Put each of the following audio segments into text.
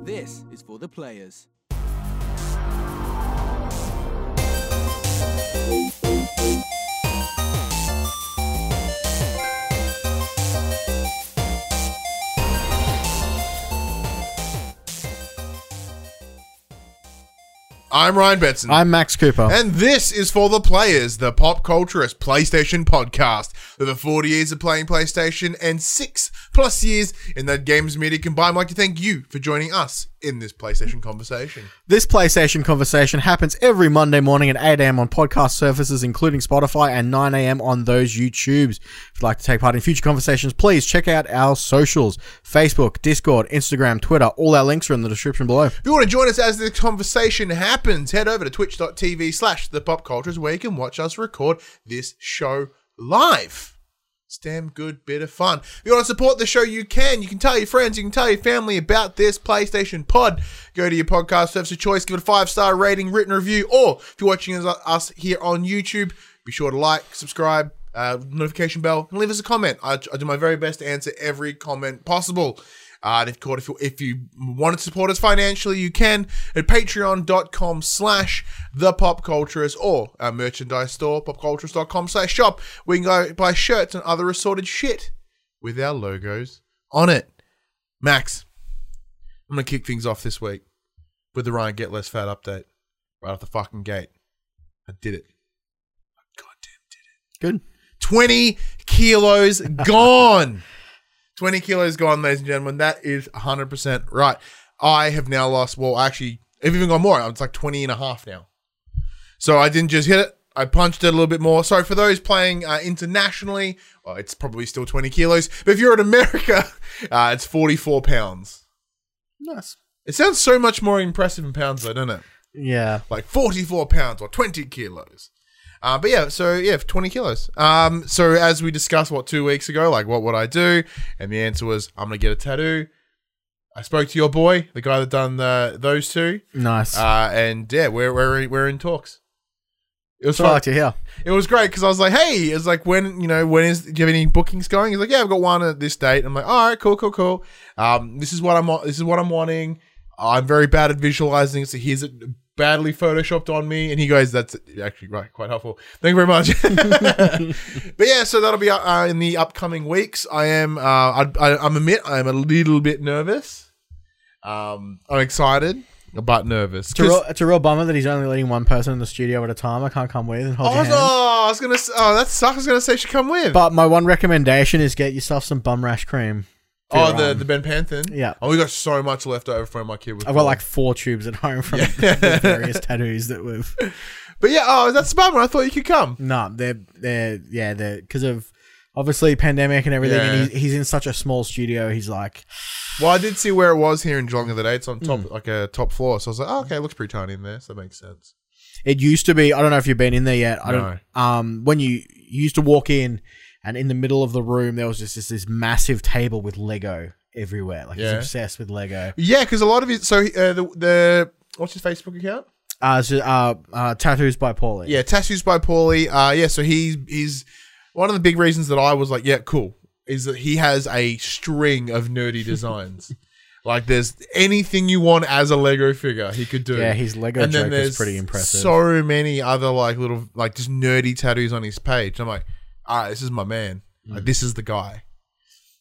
This is for the players. I'm Ryan Betson. I'm Max Cooper. and this is for the players, the pop culturist PlayStation podcast. With 40 years of playing PlayStation and six plus years in that games media combined, I'd like to thank you for joining us in this PlayStation conversation. this PlayStation conversation happens every Monday morning at 8 a.m. on podcast services, including Spotify, and 9 a.m. on those YouTubes. If you'd like to take part in future conversations, please check out our socials Facebook, Discord, Instagram, Twitter. All our links are in the description below. If you want to join us as the conversation happens, head over to twitch.tv slash the pop cultures where you can watch us record this show live. It's damn good bit of fun. If you want to support the show, you can. You can tell your friends, you can tell your family about this PlayStation pod. Go to your podcast service of choice, give it a five star rating, written review, or if you're watching us, us here on YouTube, be sure to like, subscribe, uh, notification bell, and leave us a comment. I, I do my very best to answer every comment possible. Uh, and if, if, you, if you want to support us financially, you can at patreon.com slash the pop culturist or our merchandise store, popculturist.com slash shop. We can go buy shirts and other assorted shit with our logos on it. Max, I'm going to kick things off this week with the Ryan Get Less Fat update right off the fucking gate. I did it. I goddamn did it. Good. 20 kilos gone. 20 kilos gone, ladies and gentlemen. That is 100% right. I have now lost, well, actually, I've even gone more. It's like 20 and a half now. So I didn't just hit it. I punched it a little bit more. So for those playing uh, internationally, well, it's probably still 20 kilos. But if you're in America, uh, it's 44 pounds. Nice. It sounds so much more impressive in pounds, though, doesn't it? Yeah. like 44 pounds or 20 kilos. Uh, but yeah, so yeah, 20 kilos. Um, so as we discussed, what, two weeks ago, like what would I do? And the answer was, I'm going to get a tattoo. I spoke to your boy, the guy that done the, those two. Nice. Uh, and yeah, we're, we're, we're in talks. It was That's fun. like to hear. It was great because I was like, hey, it's like, when, you know, when is, do you have any bookings going? He's like, yeah, I've got one at this date. I'm like, all right, cool, cool, cool. Um, this is what I'm, this is what I'm wanting. I'm very bad at visualizing, so here's it badly photoshopped on me. And he goes, that's actually right, quite helpful. Thank you very much. but yeah, so that'll be uh, in the upcoming weeks. I am, uh, I, I, I'm admit, I'm a little bit nervous. Um, I'm excited, but nervous. It's a, real, it's a real bummer that he's only letting one person in the studio at a time. I can't come with and hold Oh, your I hand. oh, I was gonna. Oh, that sucks. I was gonna say she come with. But my one recommendation is get yourself some bum rash cream. Oh, the the Ben Panthen. Yeah. Oh, we got so much left over from my kid. I've got like four tubes at home from the various tattoos that we've. But yeah. Oh, that's bummer. I thought you could come. No, they're they're yeah they're because of obviously pandemic and everything, Yeah. and he's, he's in such a small studio. He's like, Well, I did see where it was here in Geelong the other day. It's on top, Hmm. like a top floor. So I was like, oh, okay, it looks pretty tiny in there. So that makes sense. it used to be. I don't know if you've been in there yet. I No. don't. Um, when you, you used to walk in, and in the middle of the room there was just this, this massive table with Lego everywhere. Like Yeah. he's obsessed with Lego. Yeah, because a lot of it. So uh, the the what's his Facebook account? Uh, so, uh, uh, tattoos by Paulie. Yeah, tattoos by Paulie. Uh, yeah. So he's he's one of the big reasons that I was like, yeah, cool, is that he has a string of nerdy designs. like, there's anything you want as a Lego figure, he could do. yeah. His Lego and then joke there's is pretty impressive. so many other like little like just nerdy tattoos on his page. I'm like, all right, this is my man. Mm. Like this is the guy.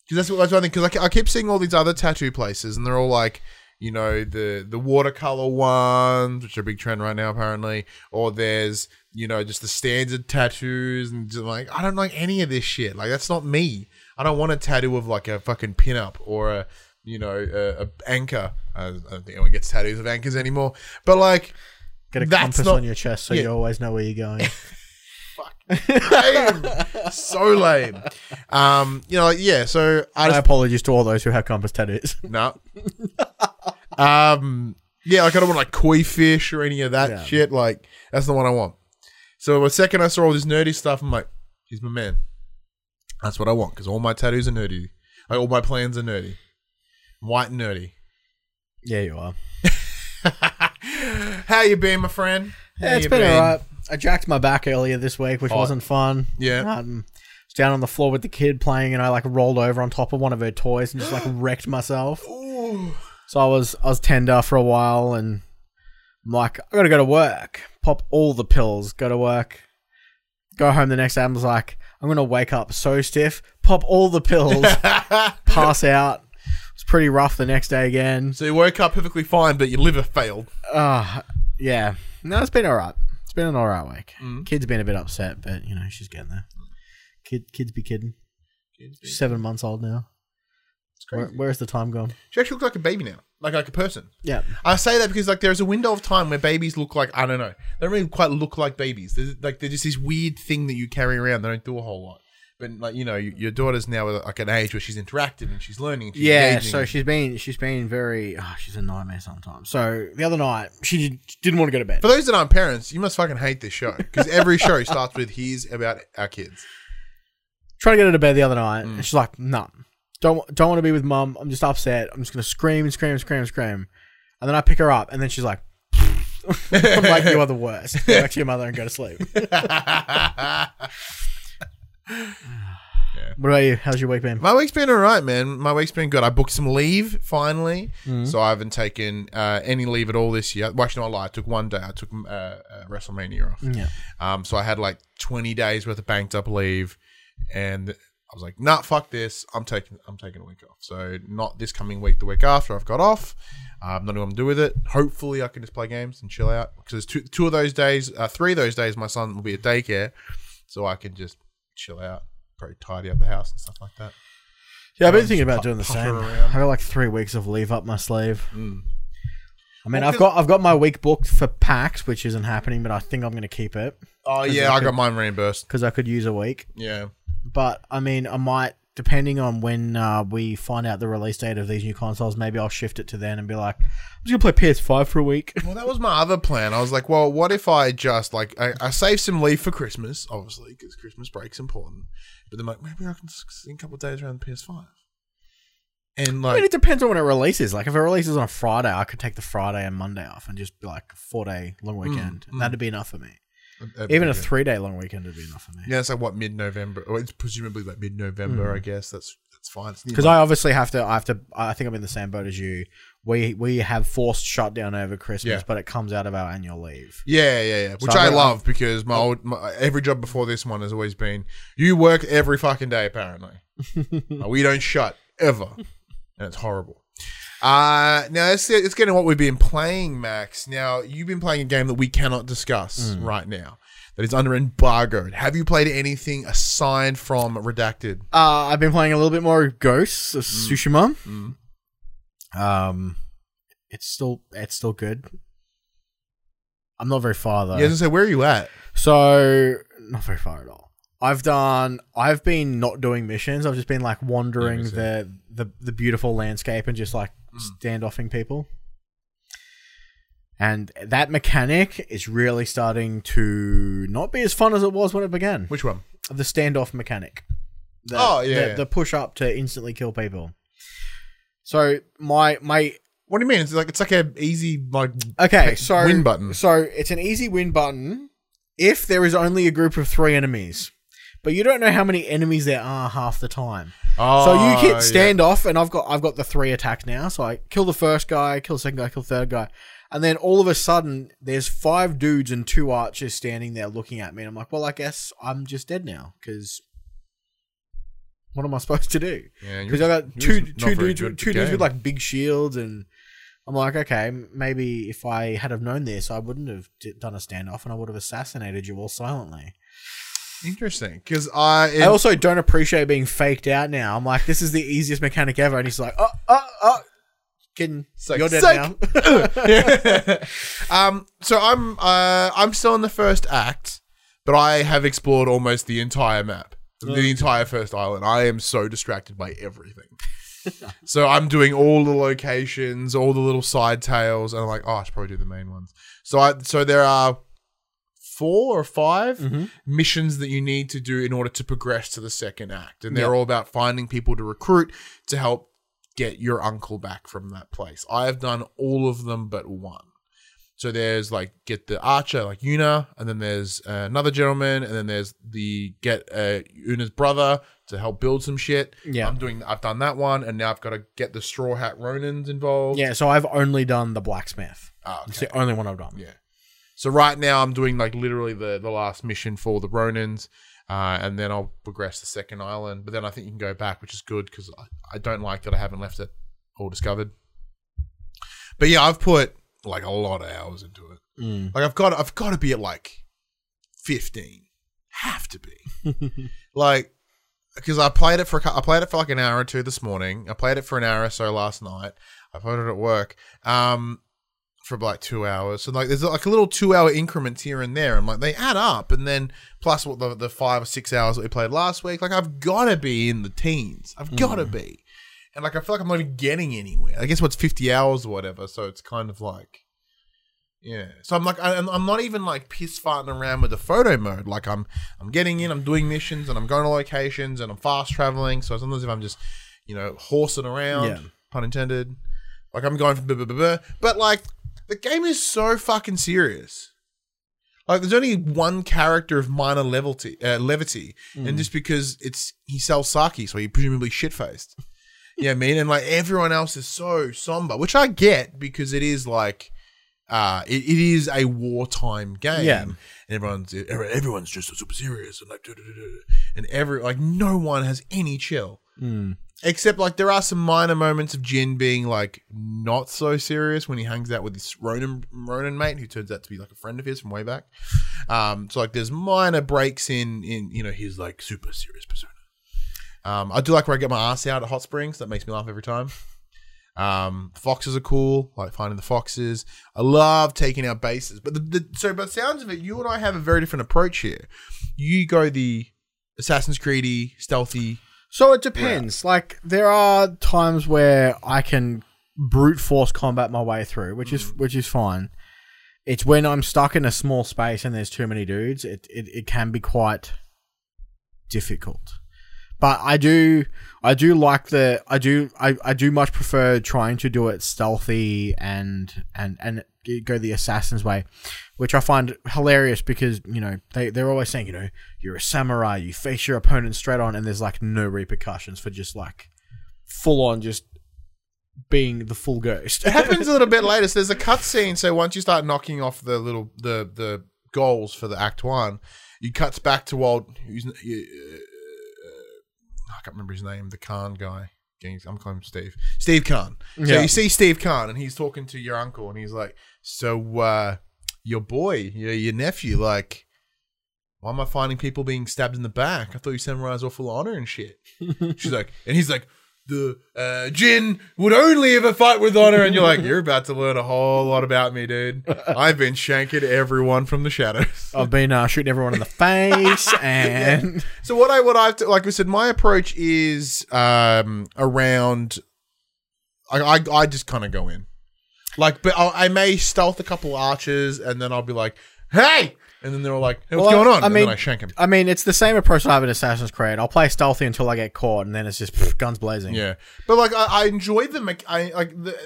Because that's what that's what I think. Because I, I keep seeing all these other tattoo places, and they're all like, you know, the the watercolor ones, which are a big trend right now apparently, or there's you know just the standard tattoos, and just like I don't like any of this shit. Like that's not me. I don't want a tattoo of like a fucking pinup or a you know a, a anchor. I, I don't think anyone gets tattoos of anchors anymore. But like Get a that's compass not- on your chest so yeah. you always know where you're going. lame. so lame. Um, you know, like, yeah. So I My just apologies to all those who have compass tattoos. no. um, yeah, like I don't want like koi fish or any of that Yeah. shit. Like that's the one I want. So the second I saw all this nerdy stuff, I'm like, he's my man. That's what I want because all my tattoos are nerdy. Like all my plans are nerdy, white and nerdy. yeah, you are. How you been, my friend? How Yeah, it's you been alright. I jacked my back earlier this week, which Oh. wasn't fun. Yeah. Um, was down on the floor with the kid playing, and I like rolled over on top of one of her toys and just like wrecked myself. Ooh. So I was I was tender for a while, and I'm like, I gotta go to work. Pop all the pills. Go to work. Go home the next day. I was like, I'm gonna wake up so stiff. Pop all the pills. pass out. It's pretty rough the next day again. So you woke up perfectly fine, but your liver failed. Uh yeah. No, it's been alright. It's been an alright week. Mm. Kid's been a bit upset, but you know she's getting there. Kid, kids be kidding. She's seven months old now. It's Where, where's the time gone? She actually looks like a baby now, like like a person. Yeah. I say that because like there's a window of time where babies look like I don't know. They don't really quite look like babies. There's, like they're just this weird thing that you carry around. They don't do a whole lot. But like you know, your daughter's now at like an age where she's interactive and she's learning. And she's Yeah, engaging. so she's been she's been very oh, she's a nightmare sometimes. So the other night she did, didn't want to go to bed. For those that aren't parents, you must fucking hate this show because every show starts with "Here's about our kids." Trying to get her to bed the other night, Mm. and she's like, "No, don't don't want to be with mum. I'm just upset. I'm just gonna scream and scream and scream and scream." And then I pick her up, and then she's like, "I'm like you are the worst. Go back to your mother and go to sleep." What about you? How's your week been? My week's been all right, man. My week's been good. I booked some leave finally, Mm-hmm. so I haven't taken uh, any leave at all this year. Well, actually, no, I lied. I took one day. I took uh, uh, WrestleMania off. Yeah. Um, so I had like 20 days worth of banked up leave, and I was like, "Nah, fuck this. I'm taking I'm taking a week off. So not this coming week, the week after I've got off. Um, not I'm gonna do with it. Hopefully, I can just play games and chill out because two two of those days, uh, three of those days, my son will be at daycare, so I can just chill out, probably tidy up the house and stuff like that. Yeah, I've been Um, thinking about doing the same. I got like three weeks of leave up my sleeve. Mm. I mean, Well, I've got I've got my week booked for PAX, which isn't happening, but I think I'm going to keep it Oh yeah, I got mine reimbursed. because I could use a week. Yeah. But I mean, I might, depending on when uh, we find out the release date of these new consoles, maybe I'll shift it to then and be like, I'm just gonna play PS5 for a week. Well, that was my other plan. I was like, well, what if I just like I, I save some leave for Christmas, obviously, because Christmas break's important. But then like maybe I can sing a couple of days around the PS5. And like, I mean, it depends on when it releases. Like, if it releases on a Friday, I could take the Friday and Monday off and just be like a four day long weekend. mm. That'd be enough for me. Even a three day long weekend would be enough for me. yeah, it's like what mid November, or it's presumably like mid November. Hmm. I guess that's that's fine. Because I obviously have to. I have to. I think I'm in the same boat as you. We we have forced shutdown over Christmas, Yeah. but it comes out of our annual leave. yeah, yeah, yeah. Which So I I'm- love because my old my, every job before this one has always been you work every fucking day. Apparently, we don't shut ever, and it's horrible. Uh now let's let's get into what we've been playing, Max. Now you've been playing a game that we cannot discuss Hmm. right now. That is under embargo. Have you played anything aside from Redacted? Uh, I've been playing a little bit more Ghosts Mm. of Tsushima. Um, it's still it's still good. I'm not very far though. Yeah, I was gonna say, where are you at? So not very far at all. I've done. I've been not doing missions. I've just been like wandering the, the the beautiful landscape and just like Mm. Hmm. standoffing people. And that mechanic is really starting to not be as fun as it was when it began. Which one? The standoff mechanic. The, Oh, yeah, the, yeah. the push up to instantly kill people. So my my What do you mean? It's like it's like an easy like Okay, so win button. So it's an easy win button if there is only a group of three enemies, but you don't know how many enemies there are half the time. Oh, so you hit yeah. standoff, and I've got I've got the three attack now. So I kill the first guy, kill the second guy, kill the third guy, and then all of a sudden there's five dudes and two archers standing there looking at me. And I'm like, well, I guess I'm just dead now because. What am I supposed to do? Yeah, Because I got two two dudes with- two dudes with like big shields, and I'm like, okay, maybe if I had have known this, I wouldn't have d- done a standoff, and I would have assassinated you all silently. Interesting, because I, it- I also don't appreciate being faked out now. I'm like, this is the easiest mechanic ever, and he's like, oh, oh, oh, kidding, like, you're dead psych. now. um, so I'm uh, I'm still in the first act, but I have explored almost the entire map, the entire first island. I am so distracted by everything. so I'm doing all the locations, all the little side tales, and I'm like, oh, I should probably do the main ones. So I so there are four or 5 Mhm. missions that you need to do in order to progress to the second act, and they're Yep. all about finding people to recruit to help get your uncle back from that place. I have done all of them but one. So there's like get the archer like Yuna, and then there's uh, another gentleman, and then there's the get uh, Yuna's brother to help build some shit. Yeah. I'm doing. I've done that one, and now I've got to get the Straw Hat Ronins involved. Yeah, so I've only done the blacksmith. Ah, It's the only one I've done. Yeah. So right now I'm doing like literally the the last mission for the Ronins, uh, and then I'll progress the second island. But then I think you can go back, which is good because I, I don't like that I haven't left it all discovered. But yeah, I've put like a lot of hours into it. Mm. Like I've got I've got to be at like fifteen. Have to be. like because I played it for a I played it for like an hour or two this morning. I played it for an hour or so last night. I played it at work. Um for like two hours. So like there's like a little two hour increments here and there, and like they add up, and then plus what the the five or six hours that we played last week. Like I've got to be in the teens. I've got to mm. be, and like I feel like I'm not even getting anywhere. I guess what's fifty hours or whatever. So it's kind of like. Yeah, so I'm like, I- I'm, I'm not even like piss farting around with the photo mode. Like I'm, I'm getting in, I'm doing missions, and I'm going to locations, and I'm fast traveling. So sometimes if I'm just, you know, horsing around, Yeah. pun intended, like I'm going from blah, blah, blah, blah. but like the game is so fucking serious. Like there's only one character of minor levity, uh, levity, and just because it's he sells sake, so he presumably shit faced. yeah, I mean, and like everyone else is so somber, which I get because it is like, uh, it, it is a wartime game. Yeah. and everyone's everyone's just super serious and like, and every like no one has any chill. Mm. Except like there are some minor moments of Jin being like not so serious when he hangs out with this ronin ronin mate who turns out to be like a friend of his from way back. Um, so like there's minor breaks in in you know his like super serious persona. Um, I do like where I get my ass out at Hot Springs. That makes me laugh every time. Um, foxes are cool, like finding the foxes. I love taking out bases, but the, the so by the sounds of it, you and I have a very different approach here. You go the Assassin's Creedy, stealthy. So it depends. Like there are times where I can brute force combat my way through, which is mm. which is fine. It's when I'm stuck in a small space and there's too many dudes. It it, it can be quite difficult. But I do I do like the I do I, I do much prefer trying to do it stealthy and and and go the assassin's way, which I find hilarious because you know they they're always saying you know you're a samurai you face your opponent straight on and there's like no repercussions for just like full on just being the full ghost. It happens a little bit later. So there's a cutscene. So once you start knocking off the little the the goals for the Act One, you cuts back to old. Who's, uh, I can't remember his name. The Khan guy. I'm calling him Steve. Steve Khan. So Yeah. you see Steve Khan, and he's talking to your uncle, and he's like, "So uh, your boy, your, your nephew, like." Why am I finding people being stabbed in the back? I thought you full of honor and shit. She's like, and he's like, the uh, Jin would only ever fight with honor, and you're like, you're about to learn a whole lot about me, dude. I've been shanking everyone from the shadows. I've been uh, shooting everyone in the face and So what I what I've like we said, my approach is um around. I I, I just kind of go in, like, but I'll, I may stealth a couple archers, and then I'll be like, hey, and then they're all like, hey, what's Well, going on? I and mean- then I shank him. I mean, it's the same approach I have in Assassin's Creed. I'll play stealthy until I get caught, and then it's just pff, guns blazing. Yeah, but like I, I enjoy the me- I like the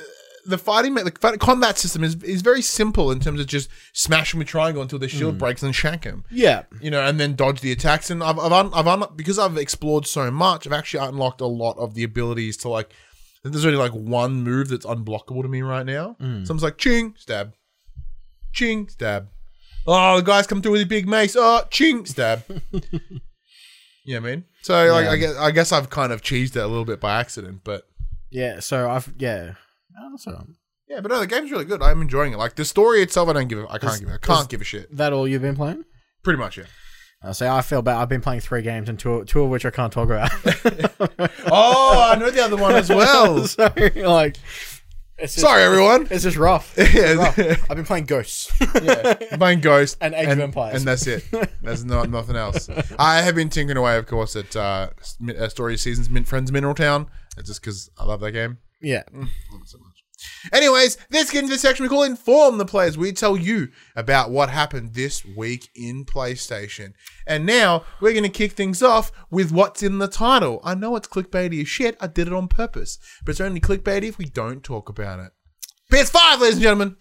the fighting me- the combat system is is very simple in terms of just smashing with triangle until their shield mm. breaks and shank him. Yeah. You know, and then dodge the attacks. And I've I've, un- I've un- because I've explored so much, I've actually unlocked a lot of the abilities to like. There's only like one move that's unblockable to me right now. Mm. Someone's like ching stab, ching stab. Oh, the guys come through with a big mace. Oh, ching stab. yeah, I mean. So like, Yeah. I guess I guess I've kind of cheesed it a little bit by accident, but Yeah. So I've yeah. Oh, also, yeah, but no, the game's really good. I'm enjoying it. Like the story itself, I don't give. A, I can't Is- give. A, I can't is- give a shit. that all you've been playing? Pretty much, yeah. Uh, I say I feel bad. I've been playing three games and two two of which I can't talk about. Oh, I know the other one as well. so like, it's just, Sorry, everyone. It's just rough. It's Yeah. rough. I've been playing Ghosts. yeah, playing Ghost And Age of Empires. and that's it. There's not nothing else. I have been tinkering away, of course, at uh, uh, Story Seasons, Min- Friends Mineral Town. It's just because I love that game. yeah. Love it so much. Anyways, let's get into the section we call Inform the Players. We tell you about what happened this week in PlayStation. And now we're going to kick things off with what's in the title. I know it's clickbaity as shit. I did it on purpose. But it's only clickbaity if we don't talk about it. PS5, ladies and gentlemen.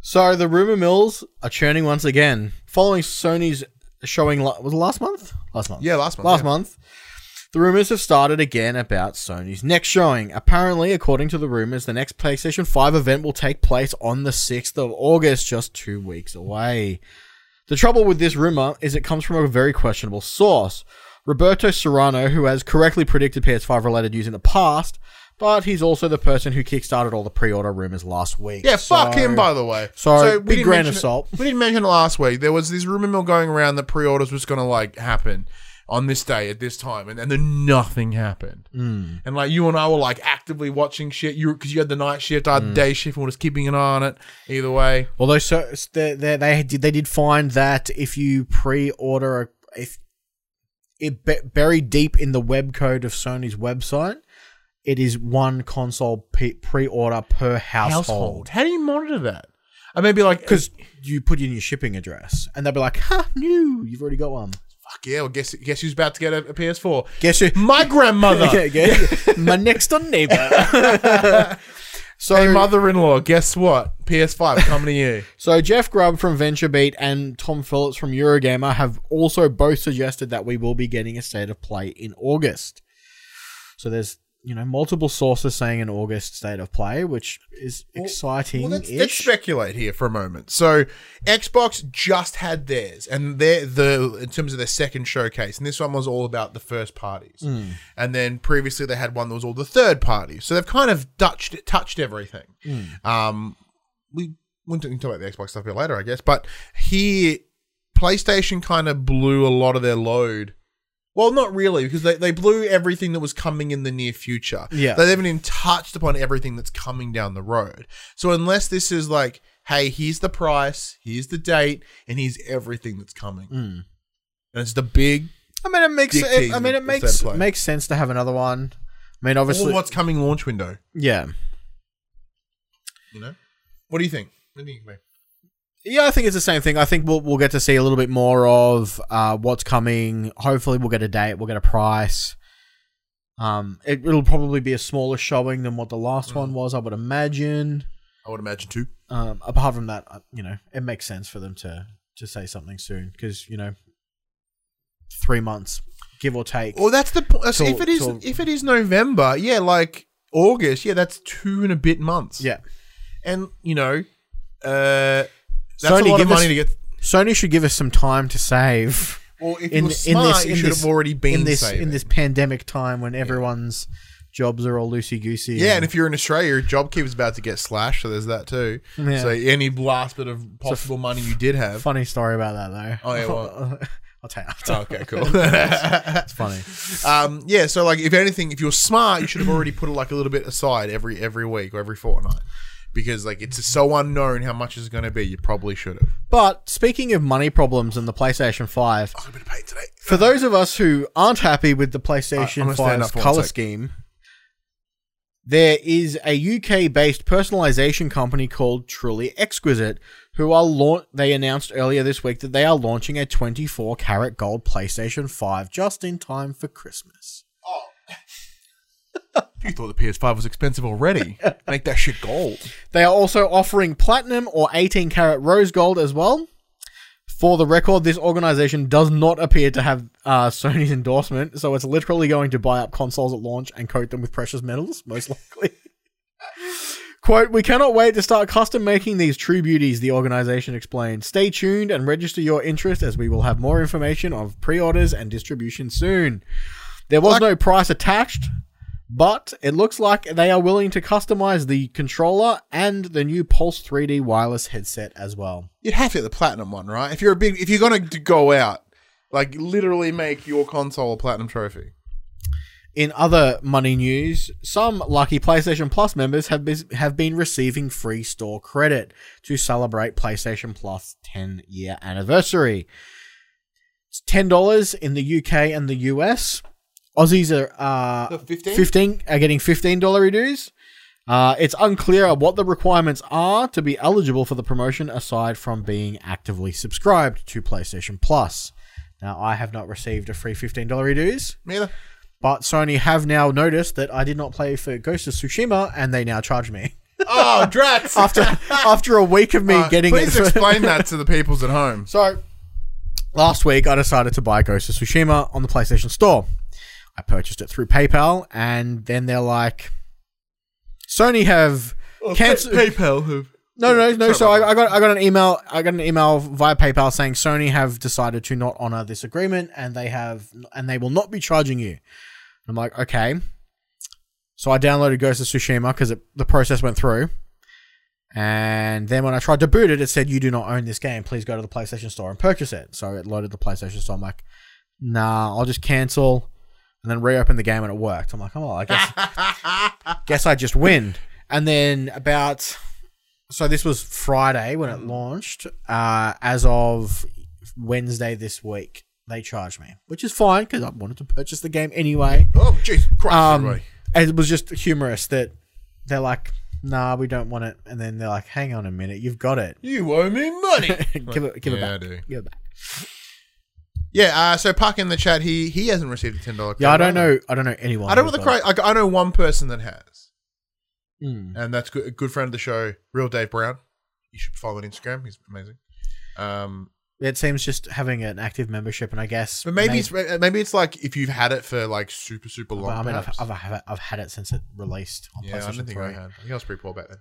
So the rumor mills are churning once again, following Sony's showing. la- Was it last month? Last month. Yeah, last month. Last yeah. month. The rumors have started again about Sony's next showing. Apparently, according to the rumors, the next PlayStation 5 event will take place on the 6th of August, just two weeks away. The trouble with this rumor is it comes from a very questionable source. Roberto Serrano, who has correctly predicted PS5 related news in the past, but he's also the person who kickstarted all the pre order rumors last week. Yeah, fuck him, by the way. so, we big grain of it- salt. We didn't mention it last week. There was this rumor mill going around that pre-orders was going to like happen on this day at this time, and, and then nothing happened. Mm. And like you and I were like actively watching shit. You because you had the night shift, I had the Mm. day shift, and we're just keeping an eye on it. Either way, Although so they, they, they did they did find that if you pre-order a, if it be, buried deep in the web code of Sony's website, it is one console pe- pre-order per household. How do you monitor that? I maybe like Because you put in your shipping address, and they'll be like, "Ha, new! You've already got one." Fuck yeah. Well, guess guess who's about to get a, a PS4? Guess who? My grandmother. Yeah, yeah. My next door neighbor. so Hey, mother-in-law. Guess what? PS5 coming to you. So Jeff Grubb from VentureBeat and Tom Phillips from Eurogamer have also both suggested that we will be getting a state of play in August. So there's you know multiple sources saying an August state of play, which is exciting. Well, let's, let's speculate here for a moment. So, Xbox just had theirs, and they're the in terms of their second showcase, and this one was all about the first parties. And then previously they had one that was all the third parties. So they've kind of touched touched everything. Um, we we can talk about the Xbox stuff a bit later, I guess. But here, PlayStation kind of blew a lot of their load. Well, not really, because they, they blew everything that was coming in the near future. Yeah. They haven't even touched upon everything that's coming down the road. So unless this is like, hey, here's the price, here's the date, and here's everything that's coming. Mm. And it's the big I mean, it makes it, I mean, it makes state of play. makes sense to have another one. I mean, obviously, or what's coming launch window. yeah, You know? What do you think? What do you think? Yeah. I think it's the same thing. I think we'll we'll get to see a little bit more of uh, what's coming. Hopefully, we'll get a date. We'll get a price. Um, it, it'll probably be a smaller showing than what the last one was. I would imagine. I would imagine too. Um, apart from that, uh, you know, it makes sense for them to to say something soon because you know, three months, give or take. Well, that's the point. If it is till- if it is November, yeah, like August, yeah, that's two and a bit months. yeah, and you know, uh, that's Sony, a lot give of money us- to get. Sony should give us some time to save. Well, if in- you're in smart, this- you in should this- have already been in this saving. in this pandemic time when everyone's jobs are all loosey goosey. Yeah, and if you're in Australia, your JobKeeper's about to get slashed, so there's that too. Yeah. So any last bit of possible money you did have. funny story about that though. Oh, yeah, well. I'll tell you after. Oh, okay, cool. It's funny. um, yeah, so like if anything, if you're smart, you should have already put like a little bit aside every every week or every fortnight. Because like it's so unknown how much it's going to be, you probably should have. But speaking of money problems and the PlayStation Five, oh, I'm going to pay today. for those of us who aren't happy with the I'm PlayStation gonna stand 5's up for one color sec. scheme, there is a UK based personalization company called Truly Exquisite who are launch. They announced earlier this week that they are launching a 24 karat gold PlayStation 5 just in time for Christmas. You thought the PS5 was expensive already. Make that shit gold. They are also offering platinum or 18 karat rose gold as well. For the record, this organization does not appear to have uh, Sony's endorsement, so it's literally going to buy up consoles at launch and coat them with precious metals, most likely. Quote, we cannot wait to start custom making these true beauties, the organization explained. Stay tuned and register your interest as we will have more information of pre orders and distribution soon. There was Like- no price attached, but it looks like they are willing to customize the controller and the new Pulse 3D wireless headset as well. You'd have to get the platinum one, right? If you're a big, if you're going to go out, like literally make your console a platinum trophy. In other money news, some lucky PlayStation Plus members have been, have been receiving free store credit to celebrate PlayStation Plus 10 year anniversary. It's $10 in the UK and the US. Aussies are uh, 15? 15 are getting $15 dues. Uh, it's unclear what the requirements are to be eligible for the promotion aside from being actively subscribed to PlayStation Plus. Now, I have not received a free $15 dues. Me either. But Sony have now noticed that I did not play for Ghost of Tsushima, and they now charge me. Oh, Drats! after after a week of me Uh, getting please it. explain that to the peoples at home. So, last week I decided to buy Ghost of Tsushima on the PlayStation Store. I purchased it through PayPal, and then they're like, Sony have oh, cancelled. PayPal who no, no, no. Sorry So I, I got I got an email. I got an email via PayPal saying Sony have decided to not honor this agreement, and they have and they will not be charging you. I'm like, okay. So I downloaded Ghost of Tsushima because the process went through. And then when I tried to boot it, it said, You do not own this game. Please go to the PlayStation Store and purchase it. So it loaded the PlayStation Store. I'm like, Nah, I'll just cancel and then reopened the game and it worked. I'm like, Oh, I guess, guess I just win. And then about, so this was Friday when it launched. Uh, as of Wednesday this week, they charged me, which is fine because I wanted to purchase the game anyway. Oh, jeez, Christ, Um, everybody. it was just humorous that they're like, "Nah, we don't want it," and then they're like, "Hang on a minute, you've got it. You owe me money. give it, give it Yeah, I back. do. Give it back." Yeah, uh, so Puck in the chat, he he hasn't received a ten dollar. Yeah, I don't know. I don't know anyone. I don't know the cri- I, I know one person that has. Hmm. and that's good, a good friend of the show, Real Dave Brown. You should follow on Instagram. He's amazing. Um, It seems just having an active membership, and I guess, but maybe it's maybe it's like if you've had it for like super super long. I mean, I've. I've, I've, I've had it since it released on yeah, I PlayStation don't think 3. I had. I think I was pretty poor back then.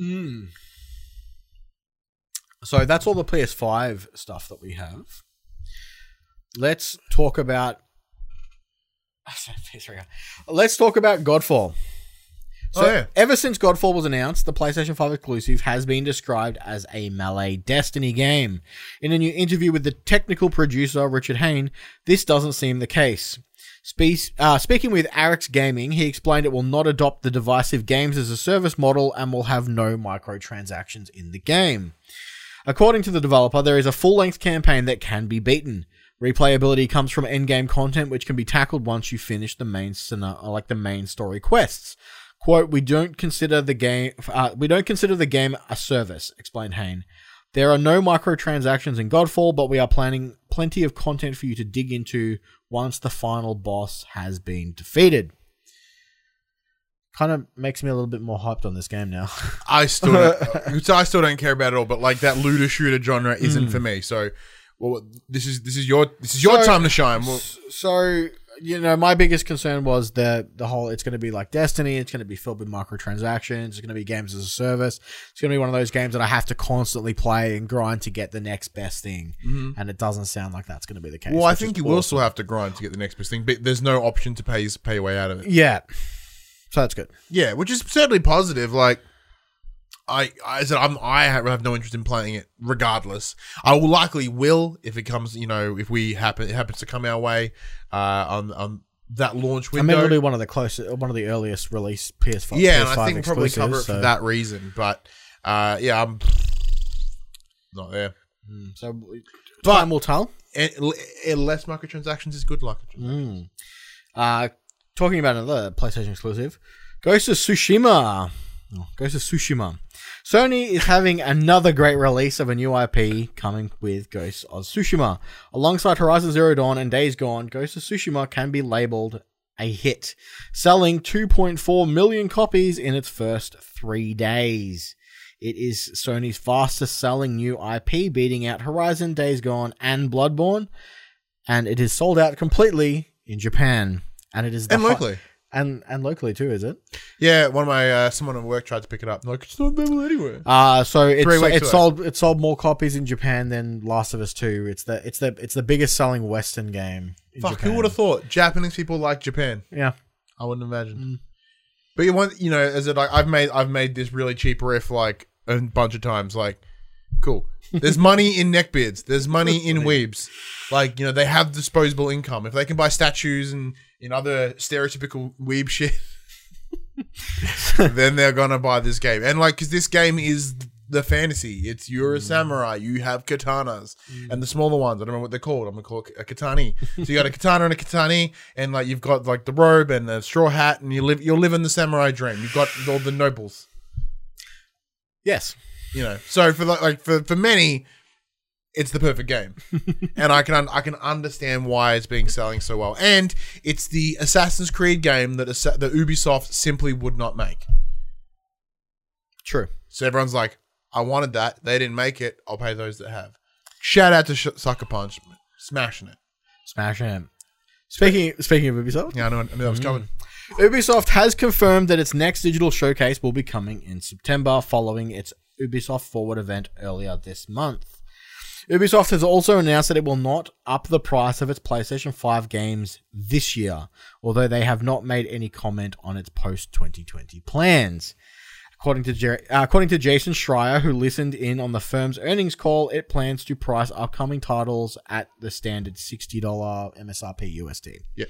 Mm. So that's all the PS5 stuff that we have. Let's talk about. Let's talk about Godfall. So, Oh, yeah. ever since Godfall was announced, the PlayStation 5 exclusive has been described as a melee Destiny game. In a new interview with the technical producer, Richard Hain, this doesn't seem the case. Spe- uh, speaking with Arix Gaming, he explained it will not adopt the divisive games as a service model and will have no microtransactions in the game. According to the developer, there is a full length campaign that can be beaten. Replayability comes from endgame content, which can be tackled once you finish the main like the main story quests. "Quote: We don't consider the game uh, we don't consider the game a service," explained Hain. There are no microtransactions in Godfall, but we are planning plenty of content for you to dig into once the final boss has been defeated. Kind of makes me a little bit more hyped on this game now. I still don't, I still don't care about it all. But like that looter shooter genre isn't for me. So, well, this is this is your this is your So- time to shine. Well, so you know, my biggest concern was that the whole. It's going to be like Destiny. It's going to be filled with microtransactions. It's going to be games as a service. It's going to be one of those games that I have to constantly play and grind to get the next best thing. Mm-hmm. And it doesn't sound like that's going to be the case. well, I think you will still have to grind to get the next best thing, but there's no option to pay pay your way out of it. Yeah. So that's good. Yeah, which is certainly positive. Like, I, I said, I'm, I have have no interest in playing it, regardless. I will likely will if it comes, you know, if we happen it happens to come our way uh, on on that launch I window. mean, it'll be one of the closest, one of the earliest release PS5. yeah, PS5 and I think probably cover it for that reason. But uh, yeah, I'm not there. Mm, So, But- time will tell. And, and less microtransactions is good luck. Mm. Uh, talking about another PlayStation exclusive, Ghost of Tsushima. Oh, Ghost of Tsushima. Sony is having another great release of a new IP coming with Ghost of Tsushima. Alongside Horizon Zero Dawn and Days Gone, Ghost of Tsushima can be labeled a hit, selling 2.4 million copies in its first three days. It is Sony's fastest selling new IP, beating out Horizon, Days Gone, and Bloodborne and it is sold out completely in Japan. And it is the And locally. And and locally too, is it? Yeah, one of my uh, someone at work tried to pick it up. Like it's not available anywhere. Uh so it's Three weeks it away. sold it sold more copies in Japan than Last of Us Two. It's the it's the it's the biggest selling Western game. In Fuck, Japan. who would have thought? Japanese people like Japan. Yeah, I wouldn't imagine. Mm. But you want, you know, as it like I've made I've made this really cheap riff like a bunch of times. Like, cool. There's money in neckbeards. There's money in weebs. Like, you know, they have disposable income. If they can buy statues and in other stereotypical weeb shit, then they're gonna buy this game. And like, because this game is the fantasy. It's you're a mm. samurai. You have katanas, mm. and the smaller ones. I don't know what they're called. I'm gonna call it a katani. so you got a katana and a katani, and like you've got like the robe and the straw hat, and you live you're living the samurai dream. You've got all the nobles. yes, You know. So for like, like for for many. It's the perfect game, and I can un- I can understand why it's being selling so well. And it's the Assassin's Creed game that Assa- that Ubisoft simply would not make. True. So everyone's like, I wanted that. They didn't make it. I'll pay those that have. Shout out to Sh- Sucker Punch, smashing it. Smashing it. Speaking speaking of Ubisoft, Yeah, I know, I knew that was coming. Mm. Ubisoft has confirmed that its next digital showcase will be coming in September, following its Ubisoft Forward event earlier this month. Ubisoft has also announced that it will not up the price of its PlayStation 5 games this year, although they have not made any comment on its post 2020 plans. According to, Jer- uh, according to Jason Schreier, who listened in on the firm's earnings call, it plans to price upcoming titles at the standard $60 MSRP USD Yeah.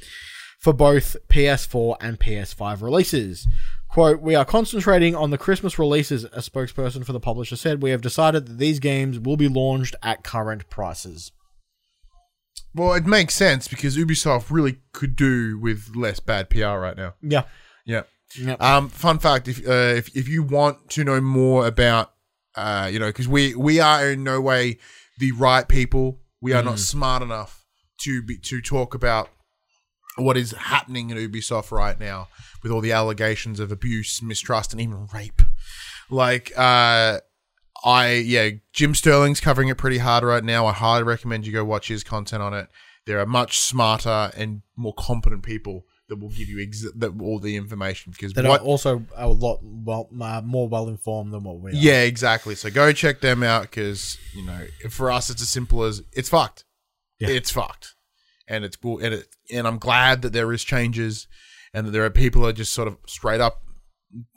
for both PS4 and PS5 releases. Quote, we are concentrating on the Christmas releases, a spokesperson for the publisher said. We have decided that these games will be launched at current prices. Well, it makes sense because Ubisoft really could do with less bad PR right now. Yeah. Yeah. Yep. Um, fun fact: if uh, if if you want to know more about, uh, you know, because we we are in no way the right people. We are not smart enough to be to talk about what is happening at Ubisoft right now with all the allegations of abuse, mistrust, and even rape. Like, uh, I yeah, Jim Sterling's covering it pretty hard right now. I highly recommend you go watch his content on it. There are much smarter and more competent people that will give you ex- that all the information because That what are also a lot well, uh, more well informed than what we are. yeah, exactly. So go check them out because you know for us it's as simple as it's fucked. Yeah. It's fucked, and it's cool. And it, and I'm glad that there is changes, and that there are people that are just sort of straight up.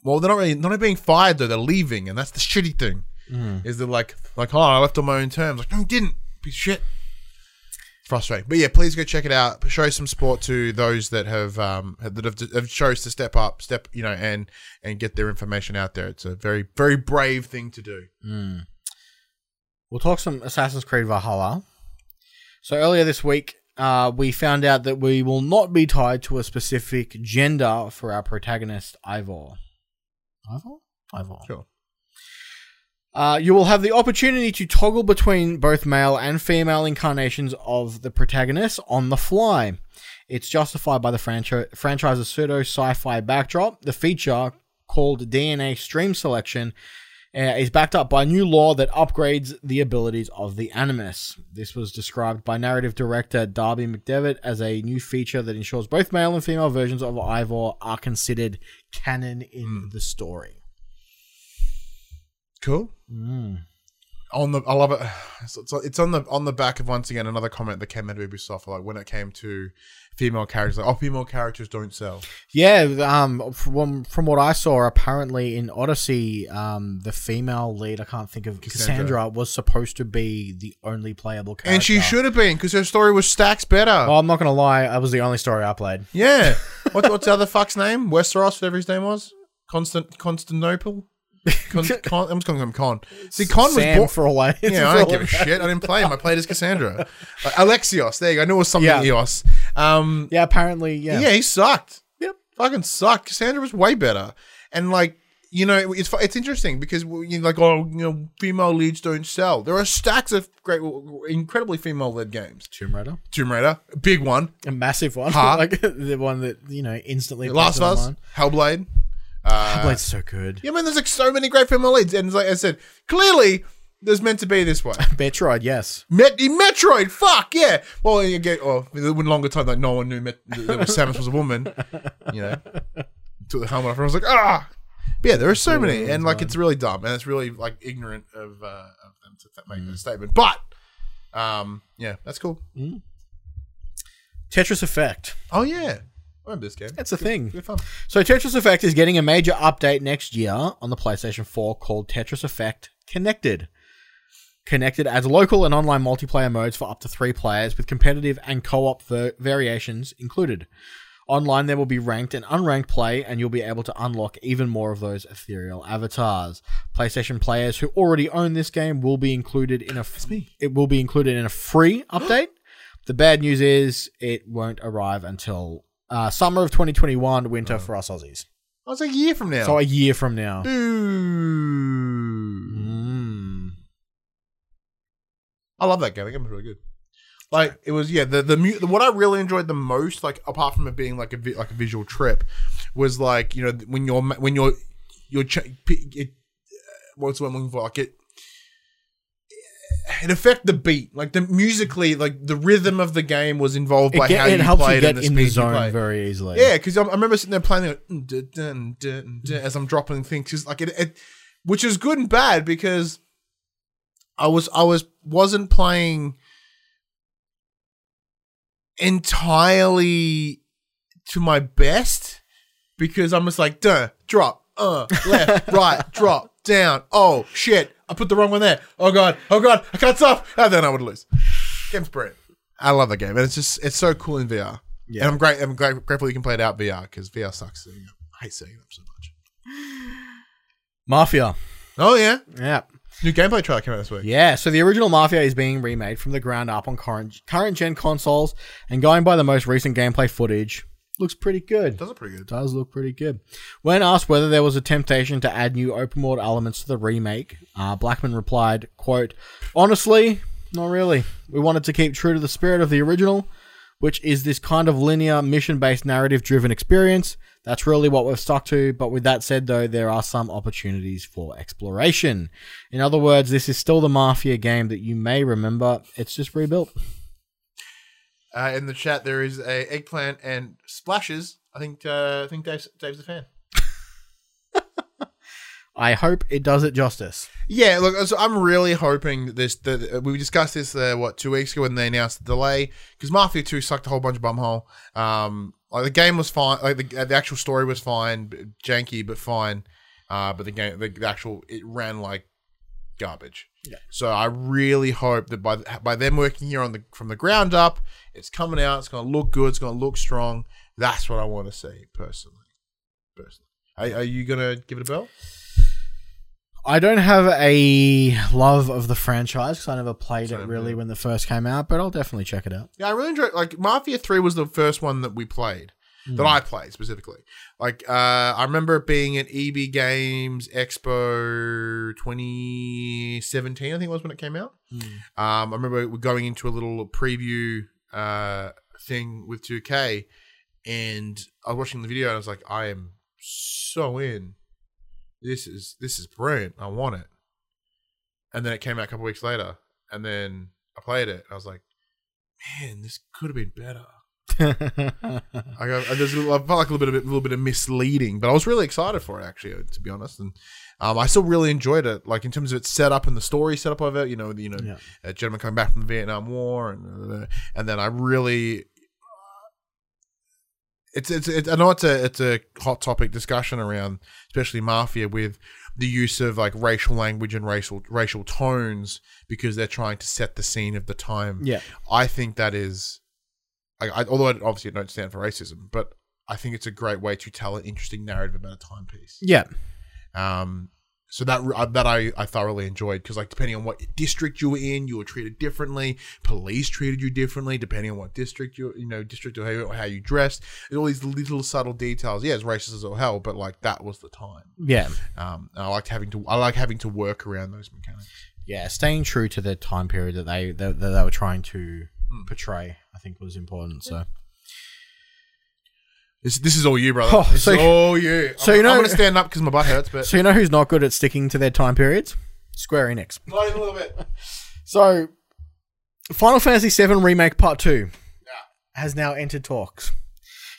Well, they're not really not being fired though. They're leaving, and that's the shitty thing. Is they're like like oh I left on my own terms. Like no, you didn't. Piece of shit. Frustrating, but yeah, please go check it out. Show some support to those that have um that have, have chose to step up, step you know, and and get their information out there. It's a very very brave thing to do. We'll talk some Assassin's Creed Valhalla. So earlier this week, uh, we found out that we will not be tied to a specific gender for our protagonist, Ivor. Ivor? Ivor. Sure. Uh, you will have the opportunity to toggle between both male and female incarnations of the protagonist on the fly. It's justified by the franchi- franchise's pseudo sci fi backdrop. The feature, called DNA Stream Selection, uh, is backed up by a new lore that upgrades the abilities of the Animus. This was described by narrative director Darby McDevitt as a new feature that ensures both male and female versions of Ivor are considered canon in the story. Cool. On the, I love it. It's, it's, it's on the on the back of once again another comment that came out of Ubisoft, like when it came to female characters, like oh, female characters don't sell. Yeah, um, from from what I saw, apparently in Odyssey, um, the female lead, I can't think of Cassandra, Cassandra. was supposed to be the only playable character. And she should have been because her story was stacks better. Oh, I'm not gonna lie, that was the only story I played. Yeah. What, what's the other fuck's name? Westeros, whatever his name was. Constant Constantinople. Con, Con, I'm just calling him Con. See, Con was Sam born. for a I. Yeah, I don't give a shit. I didn't play him. I played as Cassandra. Uh, Alexios. There you go. I knew it was something Yeah. Eos. Um, Yeah, apparently, yeah. yeah. he sucked. Yep. Fucking sucked. Cassandra was way better. And like, you know, it's it's interesting because you know, like, oh, you know, female leads don't sell. There are stacks of great, incredibly female-led games. Tomb Raider, Tomb Raider, big one. a massive one, like the one that you know instantly. Last of Us, Hellblade. Mind. Blade's so good. Yeah, man, there's like so many great female leads, and like I said, clearly there's meant to be this way. Metroid, yes. Met- Metroid, fuck yeah. Well, you get oh, it went longer time like no one knew Met- that was Samus was a woman. You know, took the helmet off, and I was like, ah. But yeah, there are so many, and like it's really dumb, and it's really like ignorant of, uh, of them to th- make that statement. But, um, yeah, that's cool. Tetris Effect. Oh yeah, I remember this game. That's a thing. Good fun. So Tetris Effect is getting a major update next year on the PlayStation 4 called Tetris Effect Connected. Connected adds local and online multiplayer modes for up to three players with competitive and co-op ver- variations included. Online, there will be ranked and unranked play, and you'll be able to unlock even more of those ethereal avatars. PlayStation players who already own this game will be included in a f- it will be included in a free update. The bad news is it won't arrive until uh, summer of 2021, winter for us Aussies. That was a year from now. So a year from now. Mm. I love that game. That game was really good. Like it was, yeah. The the, mu- the what I really enjoyed the most, like apart from it being like a vi- like a visual trip, was like you know when you're when you're you're ch- p- it, what's the word I'm looking for? Like it, it affect the beat, like the musically, like the rhythm of the game was involved by It, get, how it you helps you played get and the in the you zone very easily. Yeah, because I remember sitting there playing like, "Mm, dun, dun, dun, dun," as I'm dropping things, just like it, it, which is good and bad because I was I was wasn't playing entirely to my best because I'm just like duh, drop, uh, left, right, drop, down. Oh shit, I put the wrong one there. Oh god, oh god, I can't stop. And then I would lose. Game's brilliant. I love that game, and it's just it's so cool in VR. Yeah. And I'm great. I'm great, grateful you can play it out VR because VR sucks. setting up. I hate setting it up so much. Mafia. Oh yeah, Yeah. new gameplay trailer came out this week. Yeah, so the original Mafia is being remade from the ground up on current current gen consoles, and going by the most recent gameplay footage, looks pretty good. Does it pretty good. does look pretty good. When asked whether there was a temptation to add new open world elements to the remake, uh, Blackman replied, "quote Honestly, not really. We wanted to keep true to the spirit of the original, which is this kind of linear, mission based, narrative driven experience. That's really what we've stuck to. But with that said, though, there are some opportunities for exploration. In other words, this is still the Mafia game that you may remember. It's just rebuilt. Uh, in the chat, there is a eggplant and splashes. I think uh, I think Dave's, Dave's a fan. I hope it does it justice. Yeah, look, so I'm really hoping this. That we discussed this uh, what two weeks ago when they announced the delay because Mafia Two sucked a whole bunch of bumhole. Um, like the game was fine, like the, the actual story was fine, janky but fine. Uh, but the game, the, the actual, it ran like garbage. Yeah. So I really hope that by by them working here on the from the ground up, it's coming out. It's going to look good. It's going to look strong. That's what I want to see personally. Personally, are, are you going to give it a bell? I don't have a love of the franchise because I never played Same it really here. when the first came out, but I'll definitely check it out. Yeah, I really enjoyed. Like Mafia Three was the first one that we played, that I played specifically. Like uh, I remember it being at EB Games Expo 2017. I think it was when it came out. Um, I remember going into a little preview uh, thing with 2K, and I was watching the video and I was like, I am so in. This is this is brilliant. I want it. And then it came out a couple weeks later, and then I played it. And I was like, man, this could have been better. I got there's a little, I felt like a little bit of a little bit of misleading, but I was really excited for it actually, uh, to be honest. And um, I still really enjoyed it, like in terms of its setup and the story setup of it. You know, you know, Yeah. a gentleman coming back from the Vietnam War, and uh, and then I really. It's, it's it's I know it's a it's a hot topic discussion around especially mafia with the use of like racial language and racial racial tones because they're trying to set the scene of the time. yeah. I think that is, I, I, although I obviously it don't stand for racism, but I think it's a great way to tell an interesting narrative about a timepiece. Yeah. Um, so that uh, that I, I thoroughly enjoyed because like depending on what district you were in, you were treated differently. Police treated you differently depending on what district you you know district or how you, how you dressed. There's all these little subtle details. Yeah, it's racist as all hell, but like that was the time. Yeah. Um, and I liked having to I like having to work around those mechanics. Yeah. Staying true to the time period that they that, that they were trying to portray, I think was important. So This this is all you, brother. Oh, this so- is all you. so I'm, you know- I'm gonna stand up because my butt hurts, but So you know who's not good at sticking to their time periods? Square Enix. not even a little bit. So, Final Fantasy VII Remake Part 2 has now entered talks.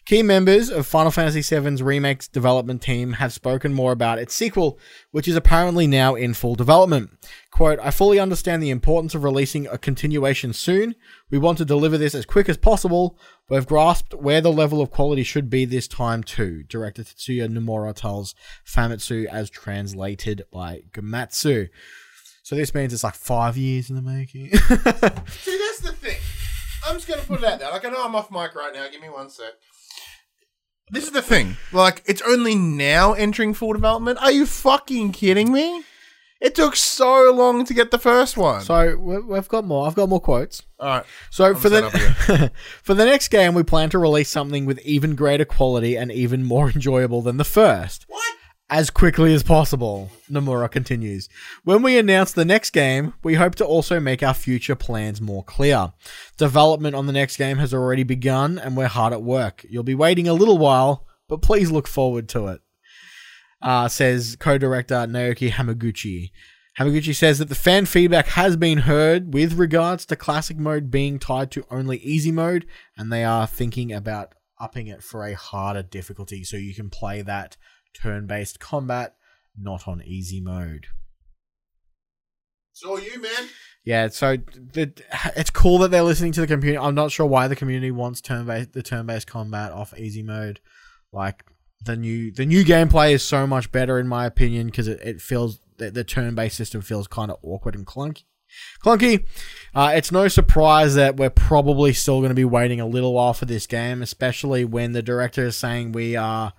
Key members of Final Fantasy VII's remake's development team have spoken more about its sequel, which is apparently now in full development. Quote, I fully understand the importance of releasing a continuation soon. We want to deliver this as quick as possible. We've grasped where the level of quality should be this time too, director Tetsuya Nomura tells Famitsu as translated by Gematsu. So this means it's like five years in the making. See, that's the thing. I'm just gonna put it out there. Like I know I'm off mic right now. Give me one sec. This is the thing. Like it's only now entering full development. Are you fucking kidding me? It took so long to get the first one. so we- we've got more. I've got more quotes. All right. So for set up the for the next game, we plan to release something with even greater quality and even more enjoyable than the first. What? As quickly as possible, Nomura continues. When we announce the next game, we hope to also make our future plans more clear. Development on the next game has already begun, and we're hard at work. You'll be waiting a little while, but please look forward to it. uh, says co-director Naoki Hamaguchi. Hamaguchi says that the fan feedback has been heard with regards to classic mode being tied to only easy mode, and they are thinking about upping it for a harder difficulty so you can play that turn-based combat not on easy mode. It's all you, man. Yeah, so the, it's cool that they're listening to the community. I'm not sure why the community wants turn based the turn based combat off easy mode. Like the new the new gameplay is so much better in my opinion because it, it feels the, the turn based system feels kind of awkward and clunky. Clunky. Uh, it's no surprise that we're probably still going to be waiting a little while for this game, especially when the director is saying we are.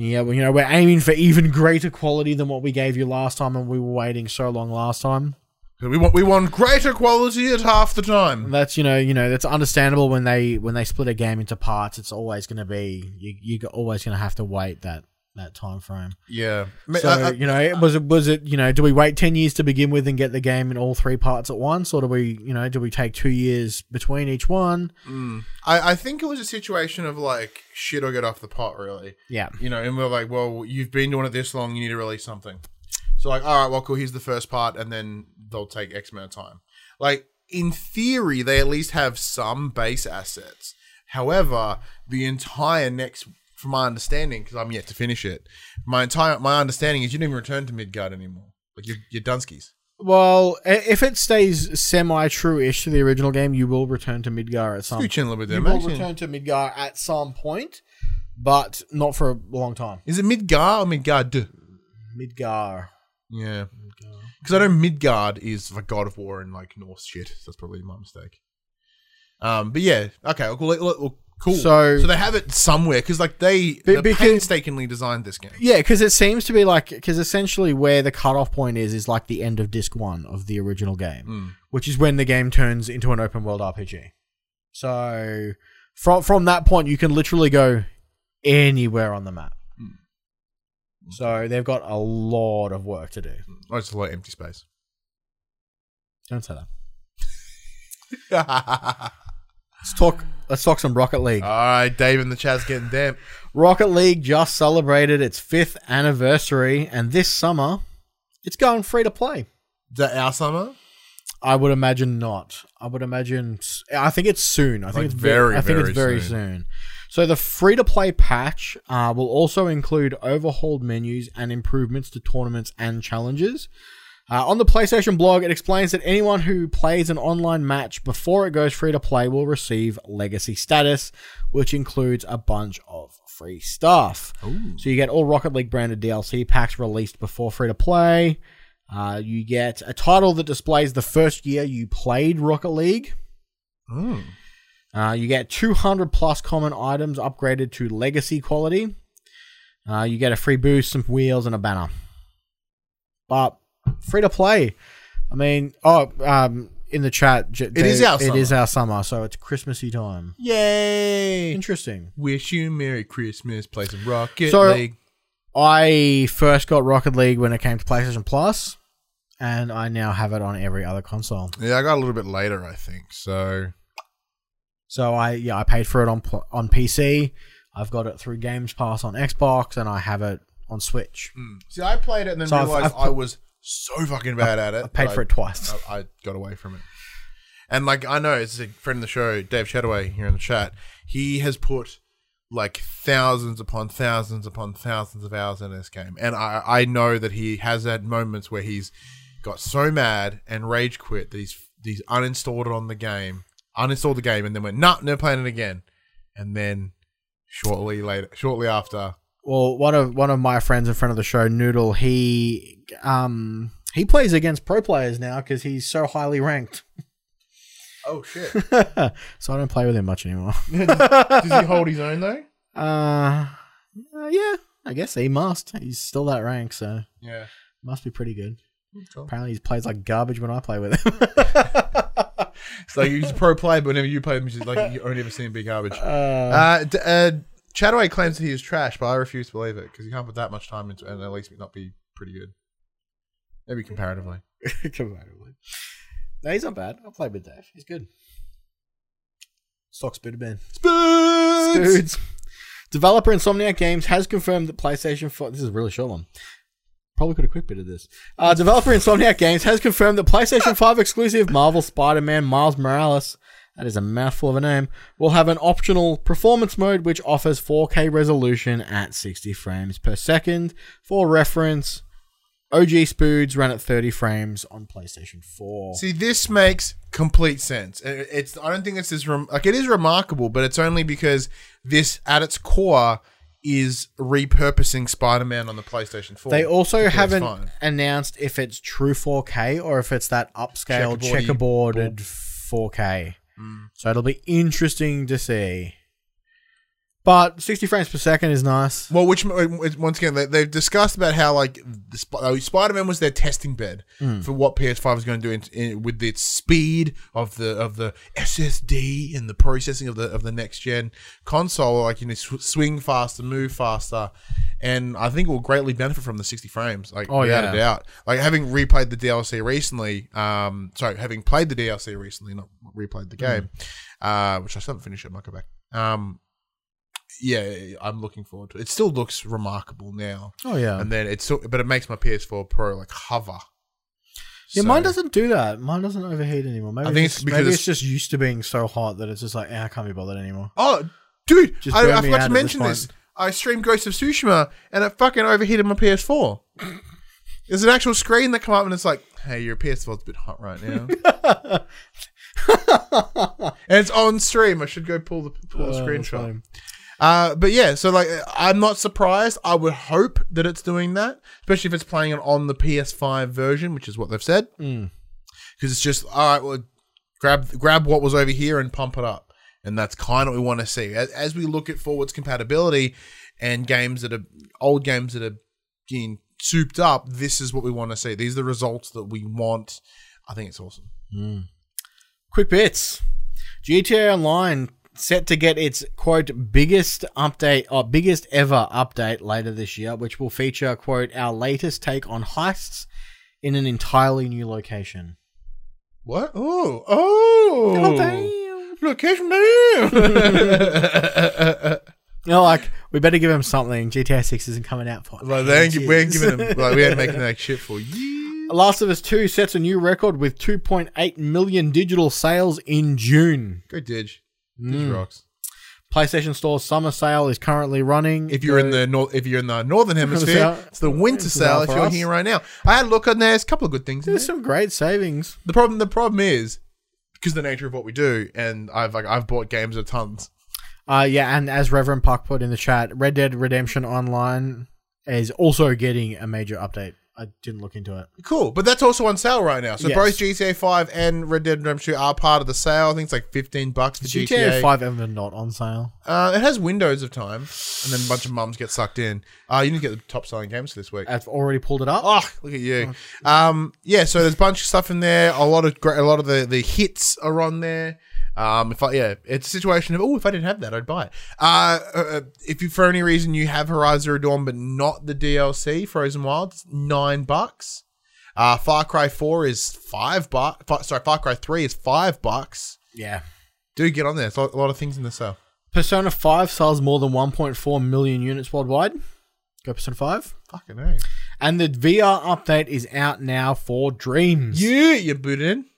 Yeah, well, you know, we're aiming for even greater quality than what we gave you last time, and we were waiting so long last time. We want we want greater quality at half the time. That's you know you know that's understandable when they when they split a game into parts. It's always going to be you you're always going to have to wait that that time frame. Yeah. So I- I- you know was it was it you know do we wait ten years to begin with and get the game in all three parts at once, or do we you know do we take two years between each one? Mm. I, I think it was a situation of like shit or get off the pot, really. Yeah, You know, and we're like, well, you've been doing it this long, you need to release something. So like, all right, well, cool. Here's the first part, and then they'll take X amount of time. Like in theory, they at least have some base assets. However, the entire next, from my understanding, because I'm yet to finish it, my entire my understanding is you don't even return to Midgard anymore. Like you're, you're Dunskies. Well, if it stays semi true-ish to the original game, you will return to Midgar at some. Scooch in a little bit there, You will mate. return to Midgar at some point, but not for a long time. Is it Midgard or Midgard? Midgar. Yeah. Because I know Midgard is the god of war and like Norse shit. So that's probably my mistake. Um, but yeah, okay, well, well, well, cool. So- so they have it somewhere because like they Be- because- painstakingly designed this game. Yeah, because it seems to be like because essentially where the cutoff point is is like the end of disc one of the original game, hmm. which is when the game turns into an open world RPG. So from from that point, you can literally go anywhere on the map. Hmm. So they've got a lot of work to do. Oh, it's a lot of empty space. Don't say that. Let's talk. Let's talk some Rocket League. All right, Dave and the chat's getting damp. Rocket League just celebrated its fifth anniversary, and this summer, it's going free to play. Is that our summer? I would imagine not. I would imagine. I think it's soon. I think Like it's very, very. I think very it's very soon. soon. So the free to play patch uh, will also include overhauled menus and improvements to tournaments and challenges. Uh, on the PlayStation blog, it explains that anyone who plays an online match before it goes free to play will receive legacy status, which includes a bunch of free stuff. So you get all Rocket League branded DLC packs released before free to play. Uh, you get a title that displays the first year you played Rocket League. Mm. Uh, you get 200 plus common items upgraded to legacy quality. Uh, you get a free boost, some wheels, and a banner. But free to play. I mean, oh, um, in the chat, J- It is Dave- our It summer. is our summer, so it's Christmassy time. Yay! Interesting. Wish you Merry Christmas. Play some Rocket So- League. I first got Rocket League when it came to PlayStation Plus, and I now have it on every other console. Yeah, I got a little bit later, I think. So So I yeah I paid for it on pl- on PC. I've got it through Games Pass on Xbox, and I have it on Switch. see, I played it and then So I've- realized I've I was so fucking bad at it. I paid for I- it twice. I, I got away from it. And like I know it's a friend of the show, Dave Chataway here in the chat. He has put like thousands upon thousands upon thousands of hours in this game, and I I know that he has had moments where he's got so mad and rage quit that he's he's uninstalled it on the game, uninstalled the game, and then went nah, never playing it again, and then shortly later, shortly after, Well, one of one of my friends in front of the show, Noodle, he um he plays against pro players now because he's so highly ranked. oh shit, so I don't play with him much anymore. does he hold his own though? Uh, uh, yeah, I guess he must. He's still that rank, so Yeah. must be pretty good. Cool. Apparently, he plays like garbage when I play with him. It's like he's a pro player, but whenever you play him, he's like you only ever see him be garbage. uh, Uh, d- Chataway claims that he is trash, but I refuse to believe it because you can't put that much time into it and at least not be pretty good. Maybe comparatively. comparatively. No, he's not bad. I'll play with Dave. He's good. Stock Spooderman. Spoods! Dudes. Developer Insomniac Games has confirmed that PlayStation 4. This is a really short one. Probably could have quick bit of this. Uh, developer Insomniac Games has confirmed that PlayStation 5 exclusive Marvel Spider Man Miles Morales, that is a mouthful of a name, will have an optional performance mode which offers 4K resolution at 60 frames per second. For reference, OG Spoods ran at 30 frames on PlayStation 4. See, this makes complete sense. It's I don't think it's as rem- like it is remarkable, but it's only because this at its core is repurposing Spider-Man on the PlayStation 4. They also haven't PS5. announced if it's true 4K or if it's that upscaled checkerboarded 4K. So it'll be interesting to see. But 60 frames per second is nice. Well, which once again they, they've discussed about how like the Sp- uh, Spider-Man was their testing bed for what PS5 is going to do in, in, with its speed of the of the SSD and the processing of the of the next gen console. Like you know, sw- swing faster, move faster, and I think it will greatly benefit from the 60 frames. Like Oh, without yeah. a doubt. Like having replayed the DLC recently, um, sorry, having played the DLC recently, not replayed the game, uh, which I still haven't finished. It might go back. Um, yeah, I'm looking forward to it. It still looks remarkable now, Oh, yeah. and then it's still, but it makes my PS4 Pro like hover. Yeah, So- mine doesn't do that. Mine doesn't overheat anymore. Maybe I think it's, it's because maybe it's- just used to being so hot that it's just like, eh, I can't be bothered anymore. Oh, dude, Just I, I forgot to mention this this. I streamed Ghost of Tsushima, and it fucking overheated my PS4. There's an actual screen that come up, and it's like, "Hey, your PS4's a bit hot right now," and it's on stream. I should go pull the pull the Oh, screenshot. Uh, but yeah, so like I'm not surprised. I would hope that it's doing that, especially if it's playing it on the PS5 version, which is what they've said. Mm. Because it's just all right. Well, grab grab what was over here and pump it up, and that's kind of what we want to see as, as we look at forwards compatibility and games that are old games that are getting souped up. This is what we want to see. These are the results that we want. I think it's awesome. Quick bits. GTA Online set to get its quote biggest update or biggest ever update later this year, which will feature quote our latest take on heists in an entirely new location. What? Oh, oh, oh location damn. You know, like we better give him something. GTA Six isn't coming out for. Like they ain't, we ain't giving them like we ain't making that shit for you. Last of Us Two sets a new record with 2.8 million digital sales in June. Go Dig. Mm. Dig rocks. PlayStation Store's summer sale is currently running. If you're in the north, if you're in the northern hemisphere, sale. it's the winter It's sale. If for you're us. here right now, I had a look on there. There's a couple of good things. In there's there. some great savings. The problem, the problem is because the nature of what we do, and I've like I've bought games of tons. Uh, yeah, and as Reverend Puck put in the chat, Red Dead Redemption Online is also getting a major update. I didn't look into it. Cool, but that's also on sale right now. So Yes. both GTA 5 and Red Dead Redemption 2 are part of the sale. I think it's like 15 bucks for GTA, GTA. 5 ever not on sale. Uh, it has windows of time, and then a bunch of mums get sucked in. Uh, you need to get the top selling games for this week. I've already pulled it up. Oh, look at you. Um, yeah, so there's a bunch of stuff in there. A lot of great, a lot of the, the hits are on there. Um, if I yeah, it's a situation of oh, if I didn't have that, I'd buy it. Uh, uh, if you for any reason you have Horizon Zero Dawn but not the DLC Frozen Wilds, nine bucks. Uh, Far Cry Four is five bucks. Sorry, Far Cry Three is five bucks. Yeah. Do get on there. There's a lot, of things in the sale. Persona 5 sells more than 1.4 million units worldwide. Go Persona 5. Fucking hey. And the VR update is out now for Dreams. Yeah, you booted in.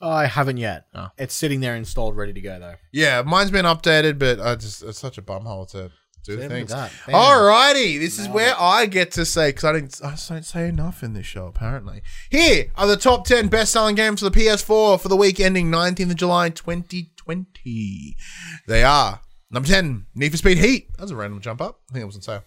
I haven't yet. Oh. It's sitting there installed, ready to go, though. Yeah, mine's been updated, but I just it's such a bumhole to do things. that. Damn. Alrighty, this is where. I get to say because I didn't I just don't say enough in this show apparently. Here are the top ten best-selling games for the PS4 for the week ending 19th of July 2020. They are number 10, Need for Speed Heat. That was a random jump up. I think it was on sale.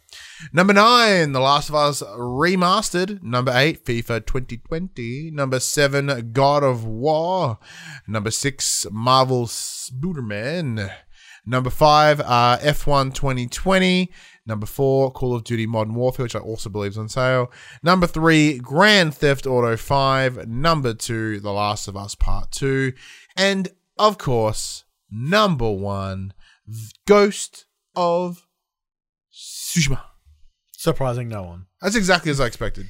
Number 9, The Last of Us Remastered. Number 8, FIFA 2020. Number 7, God of War. Number 6, Marvel Spider-Man. Number 5, uh, F1 2020. Number 4, Call of Duty Modern Warfare, which I also believe is on sale. Number 3, Grand Theft Auto 5. Number 2, The Last of Us Part 2. And, of course, number 1, Ghost of Tsushima. Surprising no one. That's exactly as I expected.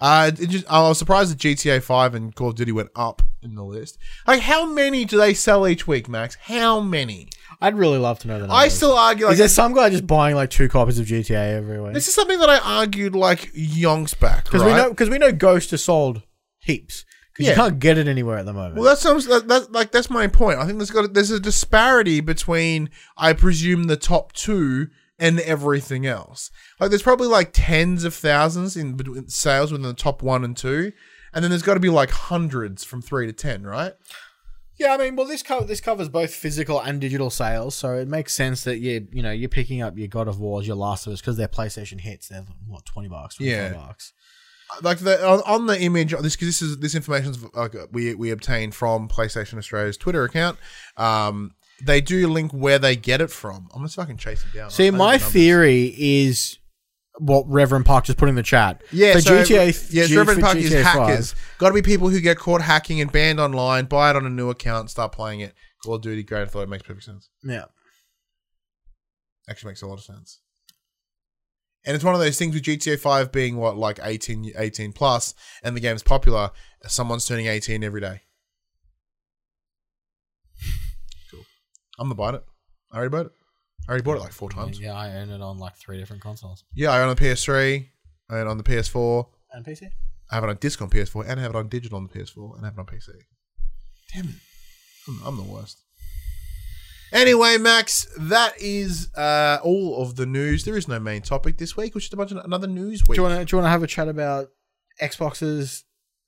Uh, it just, I was surprised that GTA 5 and Call of Duty went up in the list. Like, how many do they sell each week, Max? How many? I'd really love to know the I still argue like Is there some guy just buying like two copies of GTA every week? this is something that I argued like yonks back Because right? we know because we know Ghost has sold heaps. Because Yeah. you can't get it anywhere at the moment. Well, that's some, that, that, like that's my point. I think there's got there's a disparity between I presume the top two and everything else. Like there's probably like tens of thousands in between sales within the top one and two, and then there's got to be like hundreds from three to ten, right? yeah, I mean, well, this co- this covers both physical and digital sales, so it makes sense that you you know you're picking up your God of Wars, your Last of Us, because they're PlayStation hits. They're what twenty bucks, 25 Yeah. bucks. Like the on, on the image, this because this is this information like we we obtained from PlayStation Australia's Twitter account. Um, they do link where they get it from. I'm gonna fucking chasing down. See, I know my the numbers. theory is what Reverend Park just put in the chat. Yeah, for so, GTA. Yes, G- Reverend Park is GTA 5. hackers. Got to be people who get caught hacking and banned online, buy it on a new account, start playing it. Call of Duty, Grand Theft it makes perfect sense. Yeah. Actually, makes a lot of sense. And it's one of those things with GTA 5 being what, like 18, 18 plus, and the game's popular. Someone's turning 18 every day. Cool. I'm the buy it. I already bought it. I already bought it like four times. Yeah, I own it on like three different consoles Yeah, I own it on the PS3, I own it on the PS4, and PC. I have it on disc on PS4 and I have it on digital on the PS4 and I have it on PC. Damn it. I'm, I'm the worst. Anyway, Max, that is uh, all of the news. There is no main topic this week, which is a bunch of another news week. Do you want to do you want to have a chat about Xbox's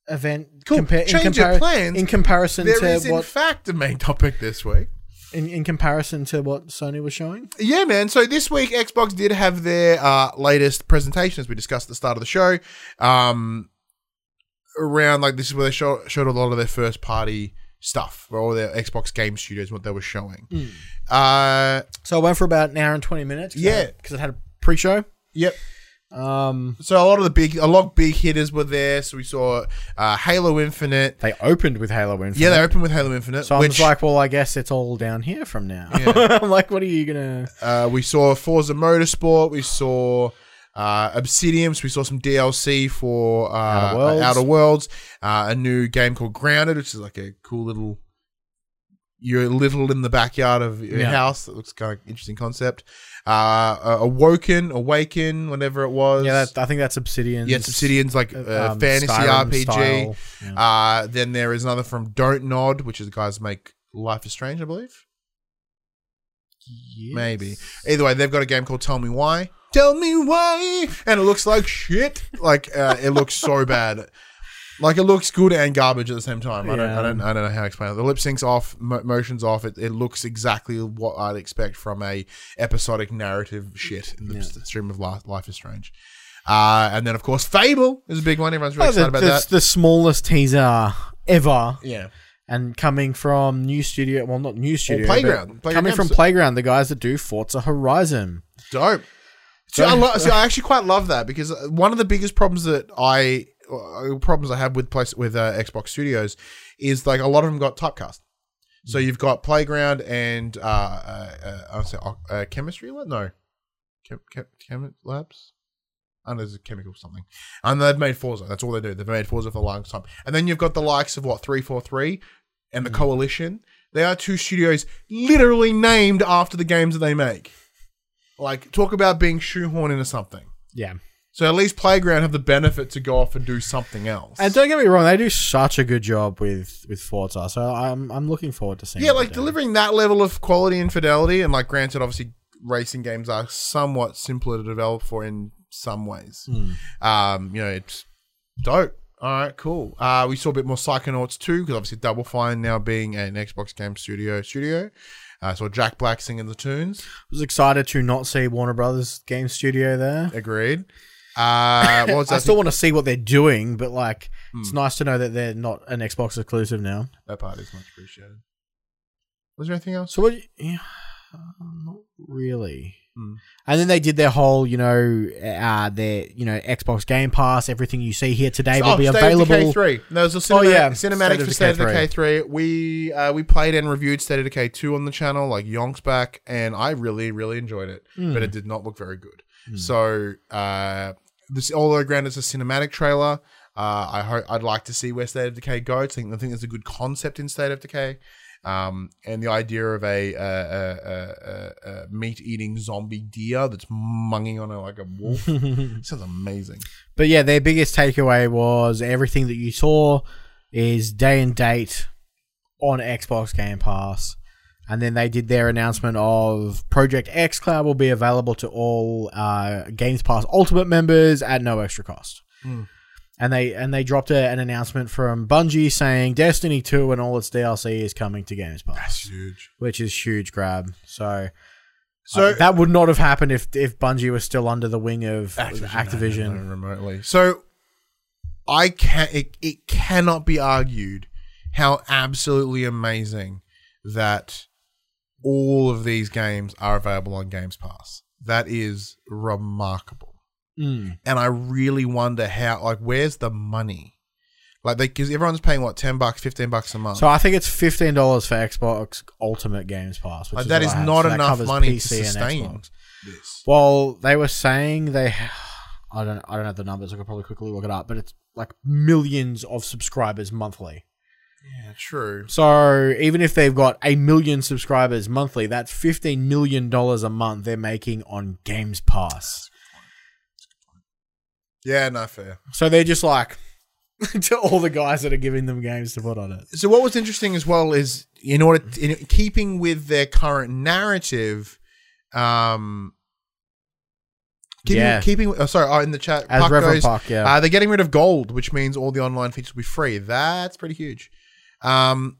event? Cool. compar- Change your plans. in comparison There to is, in what fact, a main topic this week. in, in comparison to what Sony was showing. Yeah, man. So this week, Xbox did have their uh, latest presentation, as we discussed at the start of the show. Um, around like this is where they show, showed a lot of their first party stuff, or all their Xbox game studios, what they were showing. Uh, So I went for about an hour and twenty minutes. Yeah. because it had a pre-show. yep. Um, So a lot of the big, a lot of big hitters were there. So we saw uh, Halo Infinite. they opened with Halo Infinite. Yeah, they opened with Halo Infinite. So I'm which like, well, I guess it's all down here from now. Yeah. I'm like, what are you gonna? uh, we saw Forza Motorsport. We saw uh, Obsidian. So we saw some DLC for uh, Outer Worlds. Outer Worlds. Uh, a new game called Grounded, which is like a cool little. You're little in the backyard of your Yeah. house. That looks kind of interesting concept. Uh, uh, Awoken, Awaken, whatever it was. Yeah, that, I think that's Obsidian. yeah, it's Obsidian's like uh, um, fantasy Skyrim RPG. Yeah. Uh, then there is another from Don't Nod, which is the guys make Life is Strange, I believe. Yes. Maybe. Either way, they've got a game called Tell Me Why. Tell me why, and it looks like shit. Like uh, it looks so bad. Like it looks good and garbage at the same time. I don't, I don't, I don't know how to explain it. The lip sync's off, mo- motion's off. It, it looks exactly what I'd expect from a episodic narrative shit in the stream of Life, Life is Strange. Uh, and then of course Fable is a big one. Everyone's really Oh, excited about that. the smallest teaser ever, Yeah. and coming from New Studio. Well, not New Studio. Playground. Playground coming from Games. Playground, the guys that do Forza Horizon. Dope. See, I, lo- see, I actually quite love that because uh, one of the biggest problems that I uh, problems I have with place with uh, Xbox Studios is like a lot of them got typecast. So you've got Playground and uh, uh, uh, I say uh, Chemistry Lab. No, Chem, Chem, Chem Labs. And there's a chemical something, and they've made Forza. That's all they do. They've made Forza for a long time. And then you've got the likes of what three four three, and the Coalition. They are two studios literally named after the games that they make. Like, talk about being shoehorned into something. Yeah, So at least Playground have the benefit to go off and do something else. and don't get me wrong, they do such a good job with with Forza. So I'm I'm looking forward to seeing. yeah, like delivering that level of quality and fidelity. And like, granted, obviously, racing games are somewhat simpler to develop for in some ways. Hmm. Um, you know, it's dope. All right, cool. Uh, we saw a bit more Psychonauts 2 because obviously Double Fine now being an Xbox Game Studio studio. Uh, saw Jack Black singing the tunes. I was excited to not see Warner Brothers Game Studio there. Agreed. Uh, what was I that? still want to see what they're doing, but like, Hmm. it's nice to know that they're not an Xbox exclusive now. that part is much appreciated. Was there anything else? So what? Yeah, um, not really. Hmm. And then they did their whole, you know, uh, their you know Xbox Game Pass. Everything you see here today will be State available. Of Decay 3. There was a cinema- Oh, yeah. cinematic State of for State of Decay 3. We uh, we played and reviewed State of Decay 2 on the channel, like yonks back, and I really, really enjoyed it. Hmm. But it did not look very good. So, uh, this although granted it's a cinematic trailer, uh, I hope I'd like to see where State of Decay goes. I think I think there's a good concept in State of Decay. Um, and the idea of a, a, a, a, a meat eating zombie deer that's munging on a, like a wolf sounds amazing. But yeah, their biggest takeaway was everything that you saw is day and date on Xbox Game Pass. And then they did their announcement of Project X Cloud will be available to all uh, Games Pass Ultimate members at no extra cost. Mm. And they and they dropped a, an announcement from Bungie saying Destiny 2 and all its DLC is coming to Games Pass, That's huge. which is huge grab. So So uh, that would not have happened if if Bungie was still under the wing of Activision, Activision. no, no, remotely. So I can it, it cannot be argued how absolutely amazing that all of these games are available on Games Pass. That is remarkable. Mm. And I really wonder how like where's the money? Like they cuz everyone's paying what 10 bucks, 15 bucks a month. So I think it's fifteen dollars for Xbox Ultimate Games Pass. Which Like, is that what is I not So enough money to PC and sustain Xbox. this. Well, they were saying they, I don't, I don't have the numbers. I could probably quickly look it up, but it's like millions of subscribers monthly. Yeah, true. So even if they've got a million subscribers monthly, that's fifteen million dollars a month they're making on Games Pass. Yeah, no fair. So they're just like to all the guys that are giving them games to put on it. So what was interesting as well is in order in keeping with their current narrative, um, keeping Yeah. keeping. Oh, sorry, oh, in the chat, As Puck Reverend goes, Puck, yeah. uh, they're getting rid of gold, which means all the online features will be free. That's pretty huge. Um,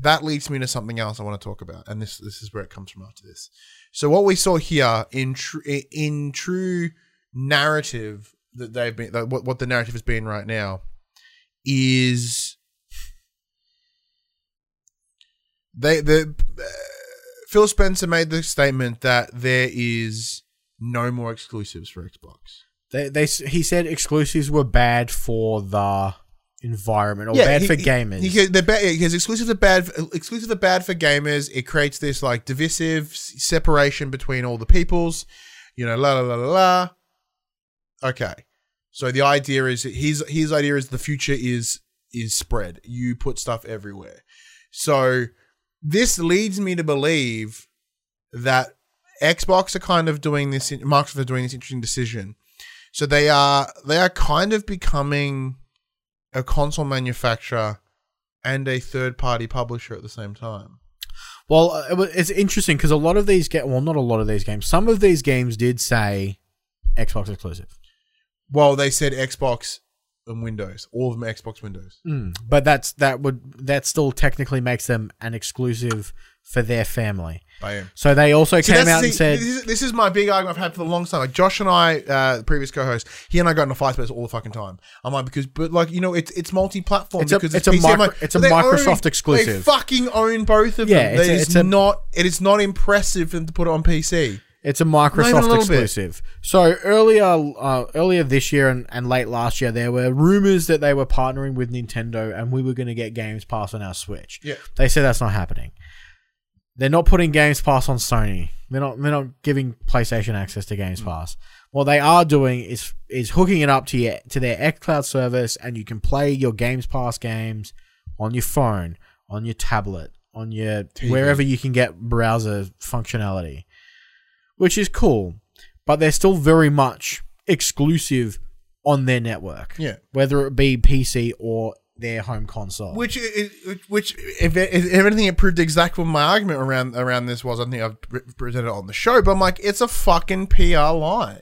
that leads me to something else I want to talk about, and this this is where it comes from after this. So what we saw here in tr- in true narrative that they've been what what the narrative has been right now is they the uh, Phil Spencer made the statement that there is no more exclusives for Xbox. They, they, he said exclusives were bad for the environment or bad he- for he- gamers. He, they're bad because exclusives are bad. Exclusives are bad for gamers. It creates this like divisive separation between all the peoples. You know, la la la la la. Okay, so the idea is his his idea is the future is is spread. You put stuff everywhere. So this leads me to believe that Xbox are kind of doing this. Microsoft are doing this interesting decision. So they are they are kind of becoming a console manufacturer and a third party publisher at the same time. Well, uh, it's interesting because a lot of these get well, not a lot of these games. Some of these games did say Xbox exclusive, Well, they said Xbox and Windows, all of them Xbox Windows. but that's that would that still technically makes them an exclusive for their family. Bam. So they also See, came out and said, this, is, this is my big argument I've had for the long time. Like Josh and I, uh, the previous co-host, he and I got in a fight about this all the fucking time. I'm like, because, but like, you know, it's it's multi-platform It's a- because it's a PC. Micro- like, it's a Microsoft own- They exclusive. fucking own both of Yeah, them. it's It a- is it's a- not. It is not impressive for them to put it on PC. It's a even a Microsoft bit. exclusive. So earlier, uh, earlier this year and, and late last year, there were rumors that they were partnering with Nintendo, and we were going to get Games Pass on our Switch. Yeah. They said that's not happening. They're not putting Games Pass on Sony. They're not. They're not giving PlayStation access to Mm. Games Pass. What they are doing is is hooking it up to your to their xCloud service, and you can play your Games Pass games on your phone, on your tablet, on your TV. wherever you can get browser functionality, which is cool. But they're still very much exclusive on their network, Yeah. whether it be PC or their home console. Which, which, if, if anything, it proved exactly what my argument around around this was. I think I've pre- presented it on the show, but I'm like, it's a fucking PR lie.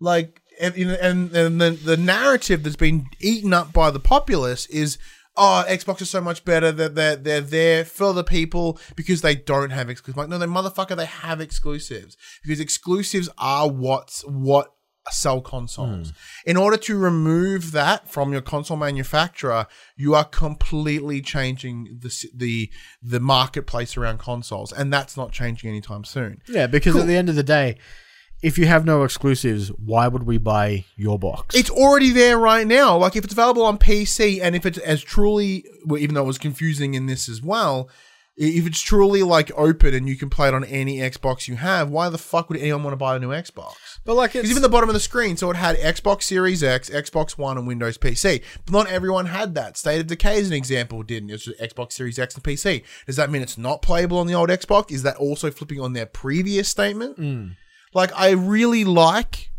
Like, and you know, and, and the the narrative that's been eaten up by the populace is, oh, Xbox is so much better that they're they're there for the people because they don't have exclusives. Like, no, they motherfucker, they have exclusives because exclusives are what's what sell consoles. Hmm. In order to remove that from your console manufacturer, you are completely changing the the the marketplace around consoles, and that's not changing anytime soon. Yeah, because Cool. at the end of the day, if you have no exclusives, why would we buy your box? It's already there right now. Like if it's available on PC, and if it's as truly, well, even though it was confusing in this as well, If it's truly like open and you can play it on any Xbox you have, why the fuck would anyone want to buy a new Xbox? But like, it's even the bottom of the screen, so it had Xbox Series X, Xbox One, and Windows PC. But not everyone had that. State of Decay, is an example, didn't. It was just Xbox Series X and PC. Does that mean it's not playable on the old Xbox? Is that also flipping on their previous statement? Hmm. Like, I really like,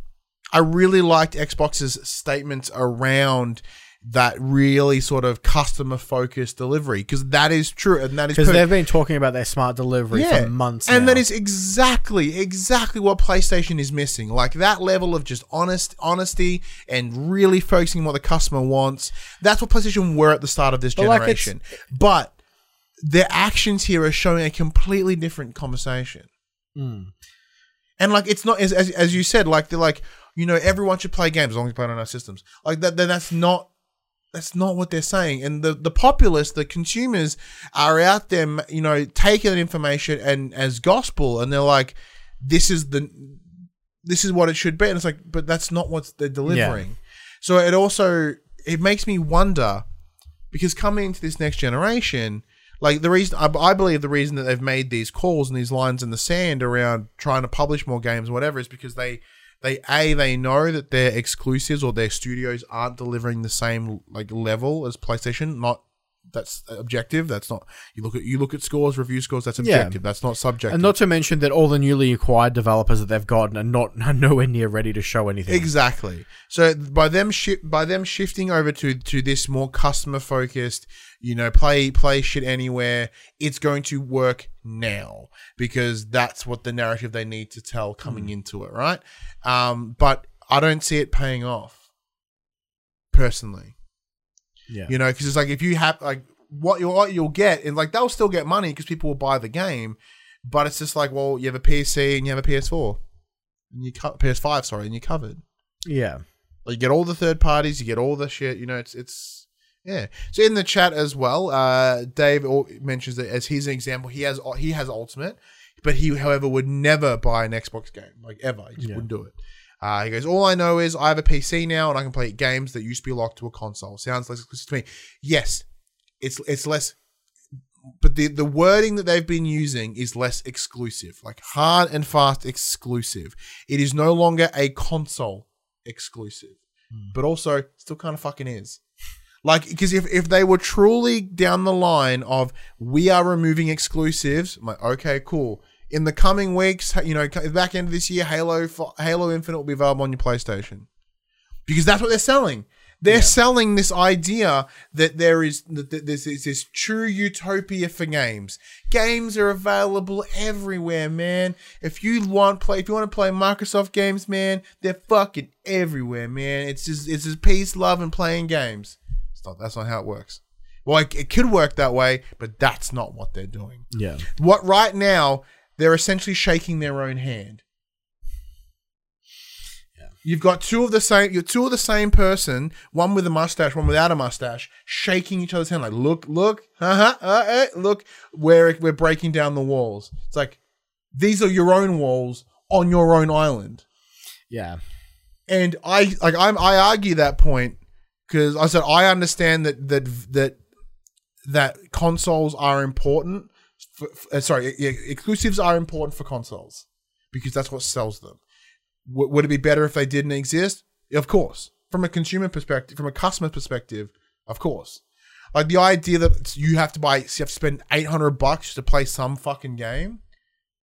I really liked Xbox's statements around that really sort of customer focused delivery because that is true and that is because they've been talking about their smart delivery for months, and now. that is exactly, exactly what PlayStation is missing. Like that level of just honest, honesty, and really focusing on what the customer wants. That's what PlayStation were at the start of this But, like, generation. but their actions here are showing a completely different conversation. Hmm. And like, it's not as, as as you said. Like they're like, you know, everyone should play games as long as you play it on our systems. Like that. Then that's not that's not what they're saying. And the the populace, the consumers, are out there, you know, taking that information and as gospel, and they're like, "This is the, this is what it should be." And it's like, but that's not what they're delivering. So it also it makes me wonder because coming into this next generation, like the reason I, I believe the reason that they've made these calls and these lines in the sand around trying to publish more games, or whatever, is because they they a they know that their exclusives or their studios aren't delivering the same like level as PlayStation. Not that's objective. That's not you look at you look at scores, review scores. That's Yeah. objective. That's not subjective. and not to mention that all the newly acquired developers that they've gotten are not are nowhere near ready to show anything. Exactly. So by them shi- by them shifting over to to this more customer focused, you know, play play shit anywhere, it's going to work now because that's what the narrative they need to tell coming into it, right? Um, but I don't see it paying off personally. Yeah. You know, because it's like if you have like what you what you'll get, and like they'll still get money because people will buy the game, but it's just like, well, you have a PC and you have a PS4, and you cut PS5, sorry, and you're covered. yeah. Like, you get all the third parties, you get all the shit. You know, it's it's yeah. So in the chat as well, uh, Dave mentions that as he's an example, he has he has Ultimate, but he, however, would never buy an Xbox game like ever. He just Yeah. wouldn't do it. Uh, he goes, all I know is I have a PC now and I can play games that used to be locked to a console. Sounds less exclusive to me. Yes, it's it's less, but the the wording that they've been using is less exclusive, like hard and fast exclusive. It is no longer a console exclusive, but also still kind of fucking is. Like, because if, if they were truly down the line of we are removing exclusives, I'm like, okay, cool. In the coming weeks, you know, back end of this year, Halo Halo Infinite will be available on your PlayStation because that's what they're selling. They're selling this idea that there is that that there's this, this true utopia for games. Games are available everywhere, man. If you want play, if you want to play Microsoft games, man, they're fucking everywhere, man. It's just it's just peace, love, and playing games. It's not. That's not how it works. Well, it, it could work that way, but that's not what they're doing. Yeah. What right now they're essentially shaking their own hand. You've got two of the same. You're two of the same person. One with a mustache, one without a mustache, shaking each other's hand like, "Look, look, uh-huh, uh uh look, we're we're breaking down the walls." It's like these are your own walls on your own island. Yeah. And I like I'm I argue that point because I said I understand that that that that consoles are important. For, uh, sorry, yeah, exclusives are important for consoles because that's what sells them. W- would it be better if they didn't exist? Of course. From a consumer perspective, from a customer perspective, of course. Like the idea that you have to buy, you have to spend eight hundred bucks to play some fucking game.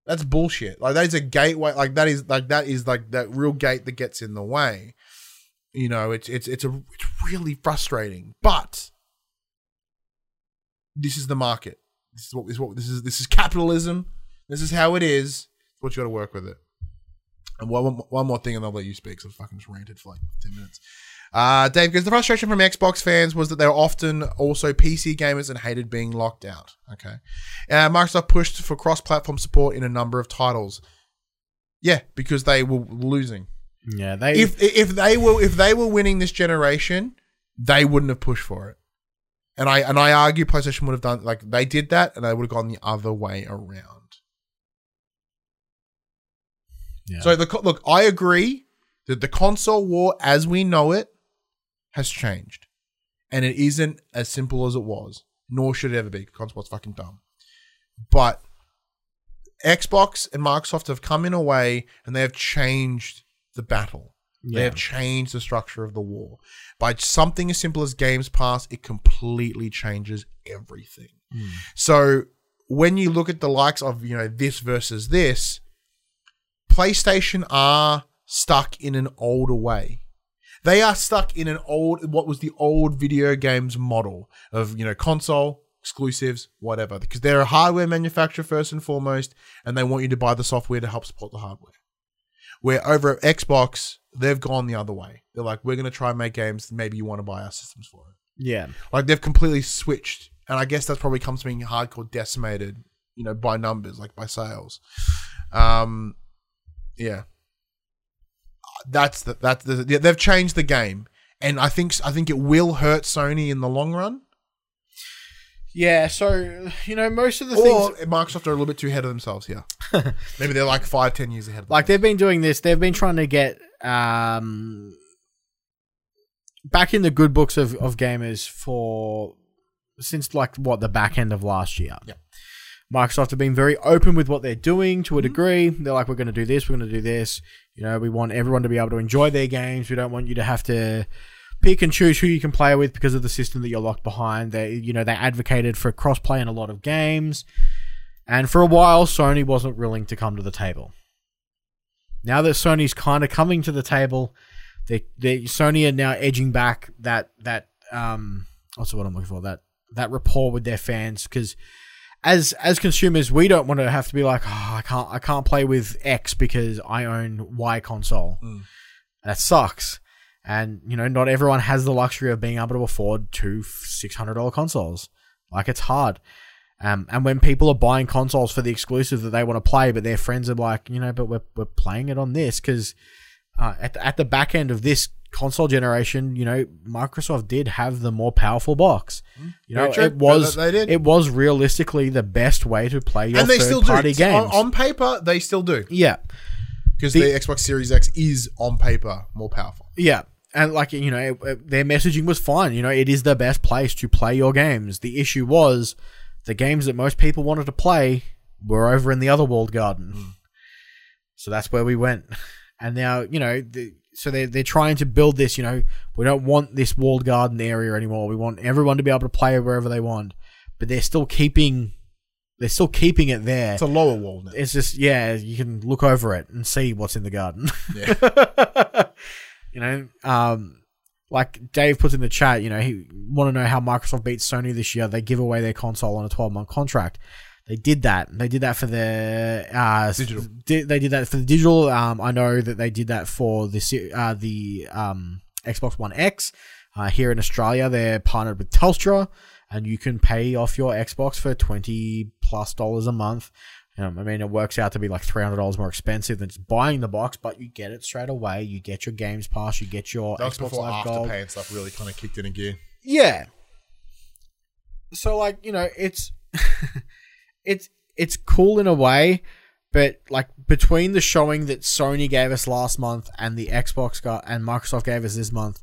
That's bullshit. Like that is a gateway. Like that is like that is like that real gate that gets in the way. You know, it's it's it's a it's really frustrating. But this is the market. This is what this is what this is this is capitalism. This is how it is. It's what you got to work with it. And one, one- more thing, and I'll let you speak. So I fucking just ranted for like ten minutes. Uh, Dave goes. The frustration from Xbox fans was that they were often also PC gamers and hated being locked out. Okay, uh, Microsoft pushed for cross-platform support in a number of titles. Yeah, because they were losing. Yeah. They. If if they were if they were winning this generation, they wouldn't have pushed for it. And I and I argue PlayStation would have done like they did that, and they would have gone the other way around. yeah. So the co- look, I agree that the console war as we know it has changed, and it isn't as simple as it was. Nor should it ever be. Because console's fucking dumb. but Xbox and Microsoft have come in a way and they have changed the battle. They have changed the structure of the war. By something as simple as Games Pass, it completely changes everything. Hmm. So when you look at the likes of, you know, this versus this, PlayStation are stuck in an older way. They are stuck in an old what was the old video games model of, you know, console exclusives, whatever, because they're a hardware manufacturer first and foremost, and they want you to buy the software to help support the hardware. Where over at Xbox, they've gone the other way. They're like, we're going to try and make games. Maybe you want to buy our systems for it. Yeah. Like they've completely switched, and I guess that's probably comes to being hardcore decimated, you know, by numbers, like by sales. Um, yeah, that's the, that's the, yeah, they've changed the game, and I think I think it will hurt Sony in the long run. Yeah, so you know, most of the Or things Microsoft are a little bit too ahead of themselves here. Maybe they're like five, ten years ahead. Of like they've been doing this, they've been trying to get um back in the good books of, of gamers for since like what the back end of last year. Yeah. Microsoft have been very open with what they're doing to a degree. They're like, we're going to do this, we're going to do this. You know, we want everyone to be able to enjoy their games. We don't want you to have to pick and choose who you can play with because of the system that you're locked behind. They, you know, they advocated for crossplay in a lot of games, and for a while, Sony wasn't willing to come to the table. Now that Sony's kind of coming to the table, they, they Sony are now edging back that that um what's word I'm looking for that that rapport with their fans because as as consumers we don't want to have to be like oh I can't I can't play with X because I own Y console Mm. that sucks and you know not everyone has the luxury of being able to afford two six hundred dollar consoles like it's hard um, and when people are buying consoles for the exclusive that they want to play, but their friends are like, you know, but we're, we're playing it on this because uh, at, the, at the back end of this console generation, you know, Microsoft did have the more powerful box. You know, it was did. it was realistically the best way to play your and they third still do. party games. On, on paper, they still do yeah, because The- the Xbox Series X is on paper more powerful. Yeah. And like you know, it- it- their messaging was fine. You know, it is the best place to play your games. The issue was the games that most people wanted to play were over in the other walled garden. Hmm. So that's where we went. And now you know, the, so they they're trying to build this. You know, we don't want this walled garden area anymore. We want everyone to be able to play wherever they want. But they're still keeping, they're still keeping it there. It's a lower wall now. It's just yeah, you can look over it and see what's in the garden. Yeah. you know, um, like Dave puts in the chat, you know, he want to know how Microsoft beats Sony this year. They give away their console on a 12 month contract. They did that. They did that for the uh, Digital. Di- they did that for the digital. Um, I know that they did that for the uh, the um, Xbox One X. Uh, here in Australia, they're partnered with Telstra, and you can pay off your Xbox for twenty plus dollars a month. Um, I mean, it works out to be like three hundred dollars more expensive than just buying the box, but you get it straight away. You get your Games Pass, you get your That was Xbox before Live Gold. Afterpay and stuff really kind of kicked in a gear. Yeah. So like, you know, it's it's it's cool in a way, but like between the showing that Sony gave us last month and the Xbox got and Microsoft gave us this month,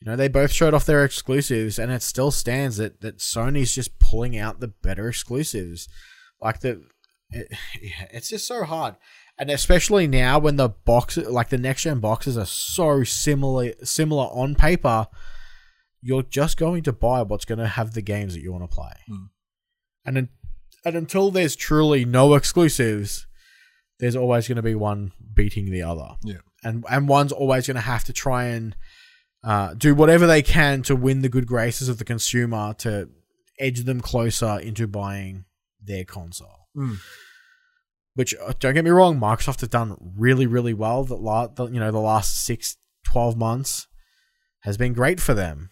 you know, they both showed off their exclusives and it still stands that that Sony's just pulling out the better exclusives. Like the it, yeah, it's just so hard. And especially now when the box like the next gen boxes are so similar similar on paper, you're just going to buy what's going to have the games that you want to play. Hmm. And then, and until there's truly no exclusives, there's always going to be one beating the other. Yeah. And and one's always going to have to try and uh, do whatever they can to win the good graces of the consumer to edge them closer into buying their console. Hmm. Which uh, don't get me wrong, Microsoft have done really really well. That la- the, you know the last six, 12 months has been great for them.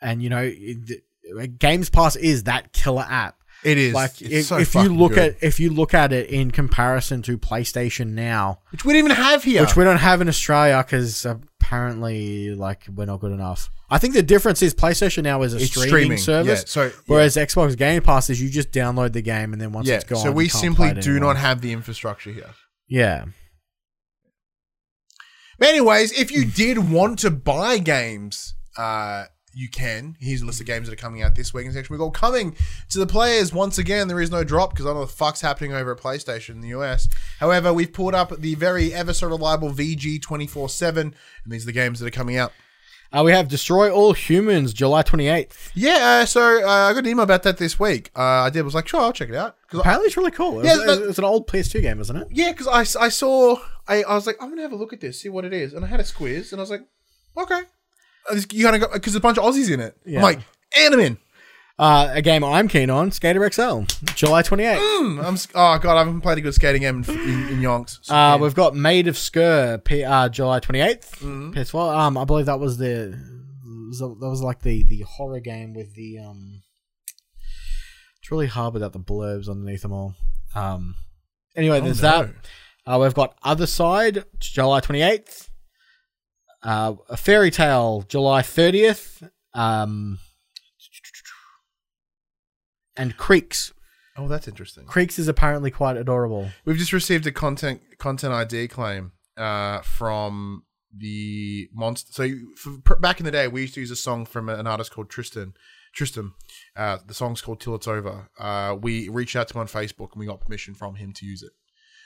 And you know, it, the- Games Pass is that killer app. It is Like if, so if you look good. at if you look at it in comparison to PlayStation now, which we don't even have here. which we don't have in Australia because apparently like we're not good enough. I think the difference is PlayStation now is a It's streaming, streaming, service, yeah, so- whereas Xbox Game Pass is you just download the game and then once yeah, it's gone, so we you can't simply play it do anymore. not have the infrastructure here. Yeah, But anyways, if you did want to buy games, uh, you can. Here's a list of games that are coming out this week in section. We've got coming to the players once again. There is no drop because I don't know what the fuck's happening over at PlayStation in the US. However, we've pulled up the very ever so reliable VG twenty four seven, and these are the games that are coming out. Uh, we have Destroy All Humans, July 28th. Yeah, uh, so uh, I got an email about that this week. Uh, I did was like, sure, I'll check it out. 'Cause I- Apparently, it's really cool. It Yeah, was, but- it's an old PS2 game, isn't it? yeah, because I, I saw I, I was like, I'm gonna have a look at this, see what it is, and I had a squiz, and I was like, okay, you kind of got because there's a bunch of Aussies in it. Yeah. I'm like, and I'm in. Uh, a game I'm keen on, Skater XL, July 28th. Hmm, I'm oh god, I haven't played a good skating game in, in, in yonks. So, Uh, yeah. we've got Maid of Sker, P- uh, July 28th. Mm-hmm. PS4. Um, I believe that was the that was like the the horror game with the um. It's really hard without the blurbs underneath them all. Um. Anyway, Oh, there's no. that. Uh, we've got Othercide, July 28th. Uh, a Fairy Tale, July 30th. Um. And Creaks. Oh, that's interesting. Creaks is apparently quite adorable. We've just received a content content ID claim uh, from the monster. So for, back in the day, we used to use a song from an artist called Tristam. Tristam. Uh, the song's called "Till It's Over." Uh, we reached out to him on Facebook and we got permission from him to use it.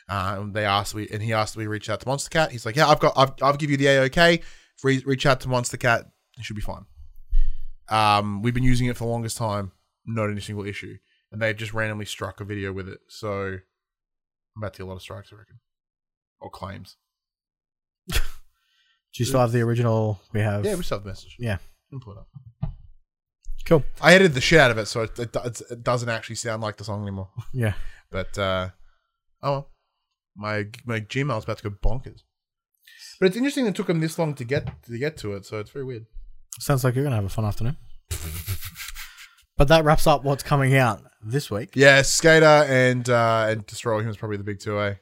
Uh, and they asked we, and he asked we reach out to Monstercat. He's like, "Yeah, I've got, I've, I'll give you the AOK. Re- reach out to Monstercat. It should be fine." Um, we've been using it for the longest time, not any single issue, and they've just randomly struck a video with it. So I'm about to get a lot of strikes, I reckon, or claims. Do you still have the original? We have. Yeah, we still have the message. Yeah. Can pull it up. Cool. I edited the shit out of it, so it, it, it doesn't actually sound like the song anymore. Yeah. But uh, oh well, my my Gmail's about to go bonkers. But it's interesting it took them this long to get to get to it, so it's very weird. Sounds like you're gonna have a fun afternoon. but that wraps up what's coming out this week. Yeah, Skater and uh, and Destroy All Humans probably the big two. Eh?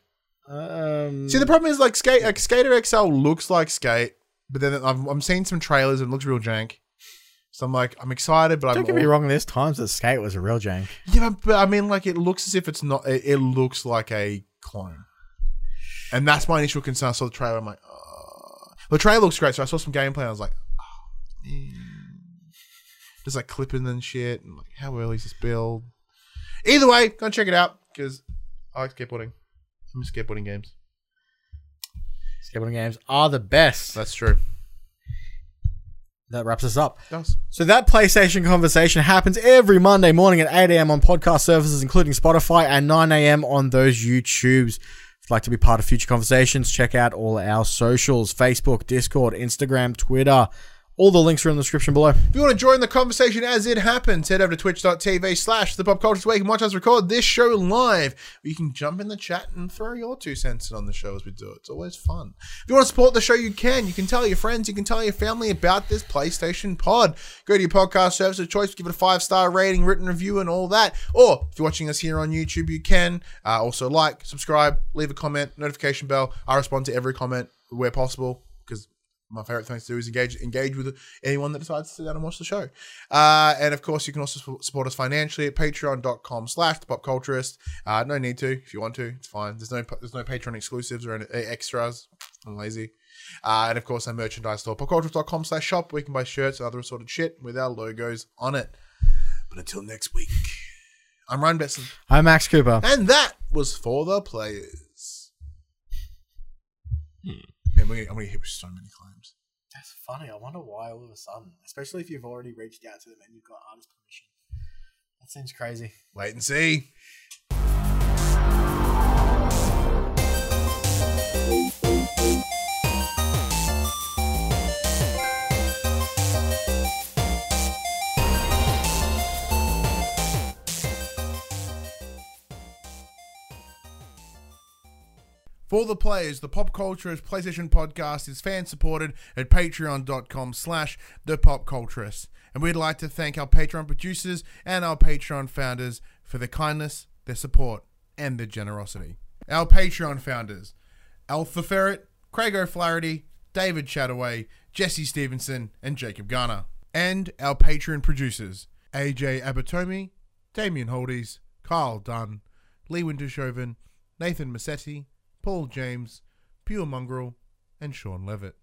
Um, See, the problem is like Skate like Skater XL looks like Skate, but then I'm, I'm seeing some trailers and it looks real jank. So I'm like, I'm excited, but don't I'm get me wrong. There's times that Skate was a real jank. Yeah, but, but I mean, like, it looks as if it's not. It, it looks like a clone, and that's my initial concern. I saw the trailer. I'm like, oh. the trailer looks great. So I saw some gameplay. and I was like, oh, man. There's like clipping and shit, and like, how early is this build? Either way, go and check it out because I like skateboarding. I miss skateboarding games. Skateboarding games are the best. That's true. That wraps us up. Does. So that PlayStation conversation happens every Monday morning at 8 a.m. on podcast services, including Spotify, and 9 a.m. on those YouTubes. Like to be part of future conversations, check out all our socials Facebook, Discord, Instagram, Twitter. All the links are in the description below. If you want to join the conversation as it happens, head over to twitch.tv slash the pop culturist and watch us record this show live. You can jump in the chat and throw your two cents on the show as we do it. It's always fun. If you want to support the show, you can. You can tell your friends, you can tell your family about this PlayStation pod. Go to your podcast service of choice, give it a five star rating, written review, and all that. Or if you're watching us here on YouTube, you can uh, also like, subscribe, leave a comment, notification bell. I respond to every comment where possible my favorite thing to do is engage engage with anyone that decides to sit down and watch the show. Uh, and of course, you can also support us financially at patreon.com slash the pop culturist. Uh, no need to. If you want to, it's fine. There's no there's no Patreon exclusives or any extras. I'm lazy. Uh, and of course, our merchandise store, popculturist.com slash shop, where you can buy shirts and other assorted shit with our logos on it. But until next week, I'm Ryan Besson. I'm Max Cooper. And that was for the players. Man, we're, I'm to hit with so many claims. That's funny. I wonder why all of a sudden, especially if you've already reached out to them and you've got artist permission. That seems crazy. Wait and see. For the players, the Pop Culturist PlayStation podcast is fan supported at patreon.com slash the pop. And we'd like to thank our Patreon producers and our Patreon founders for their kindness, their support, and their generosity. Our Patreon founders, Alpha Ferret, Craig O'Flaherty, David Chataway, Jesse Stevenson, and Jacob Garner. And our Patreon producers, AJ Abatomi, Damien Holdies, Kyle Dunn, Lee Wintershoven, Nathan Massetti, Paul James, Pure Mongrel, and Sean Levitt.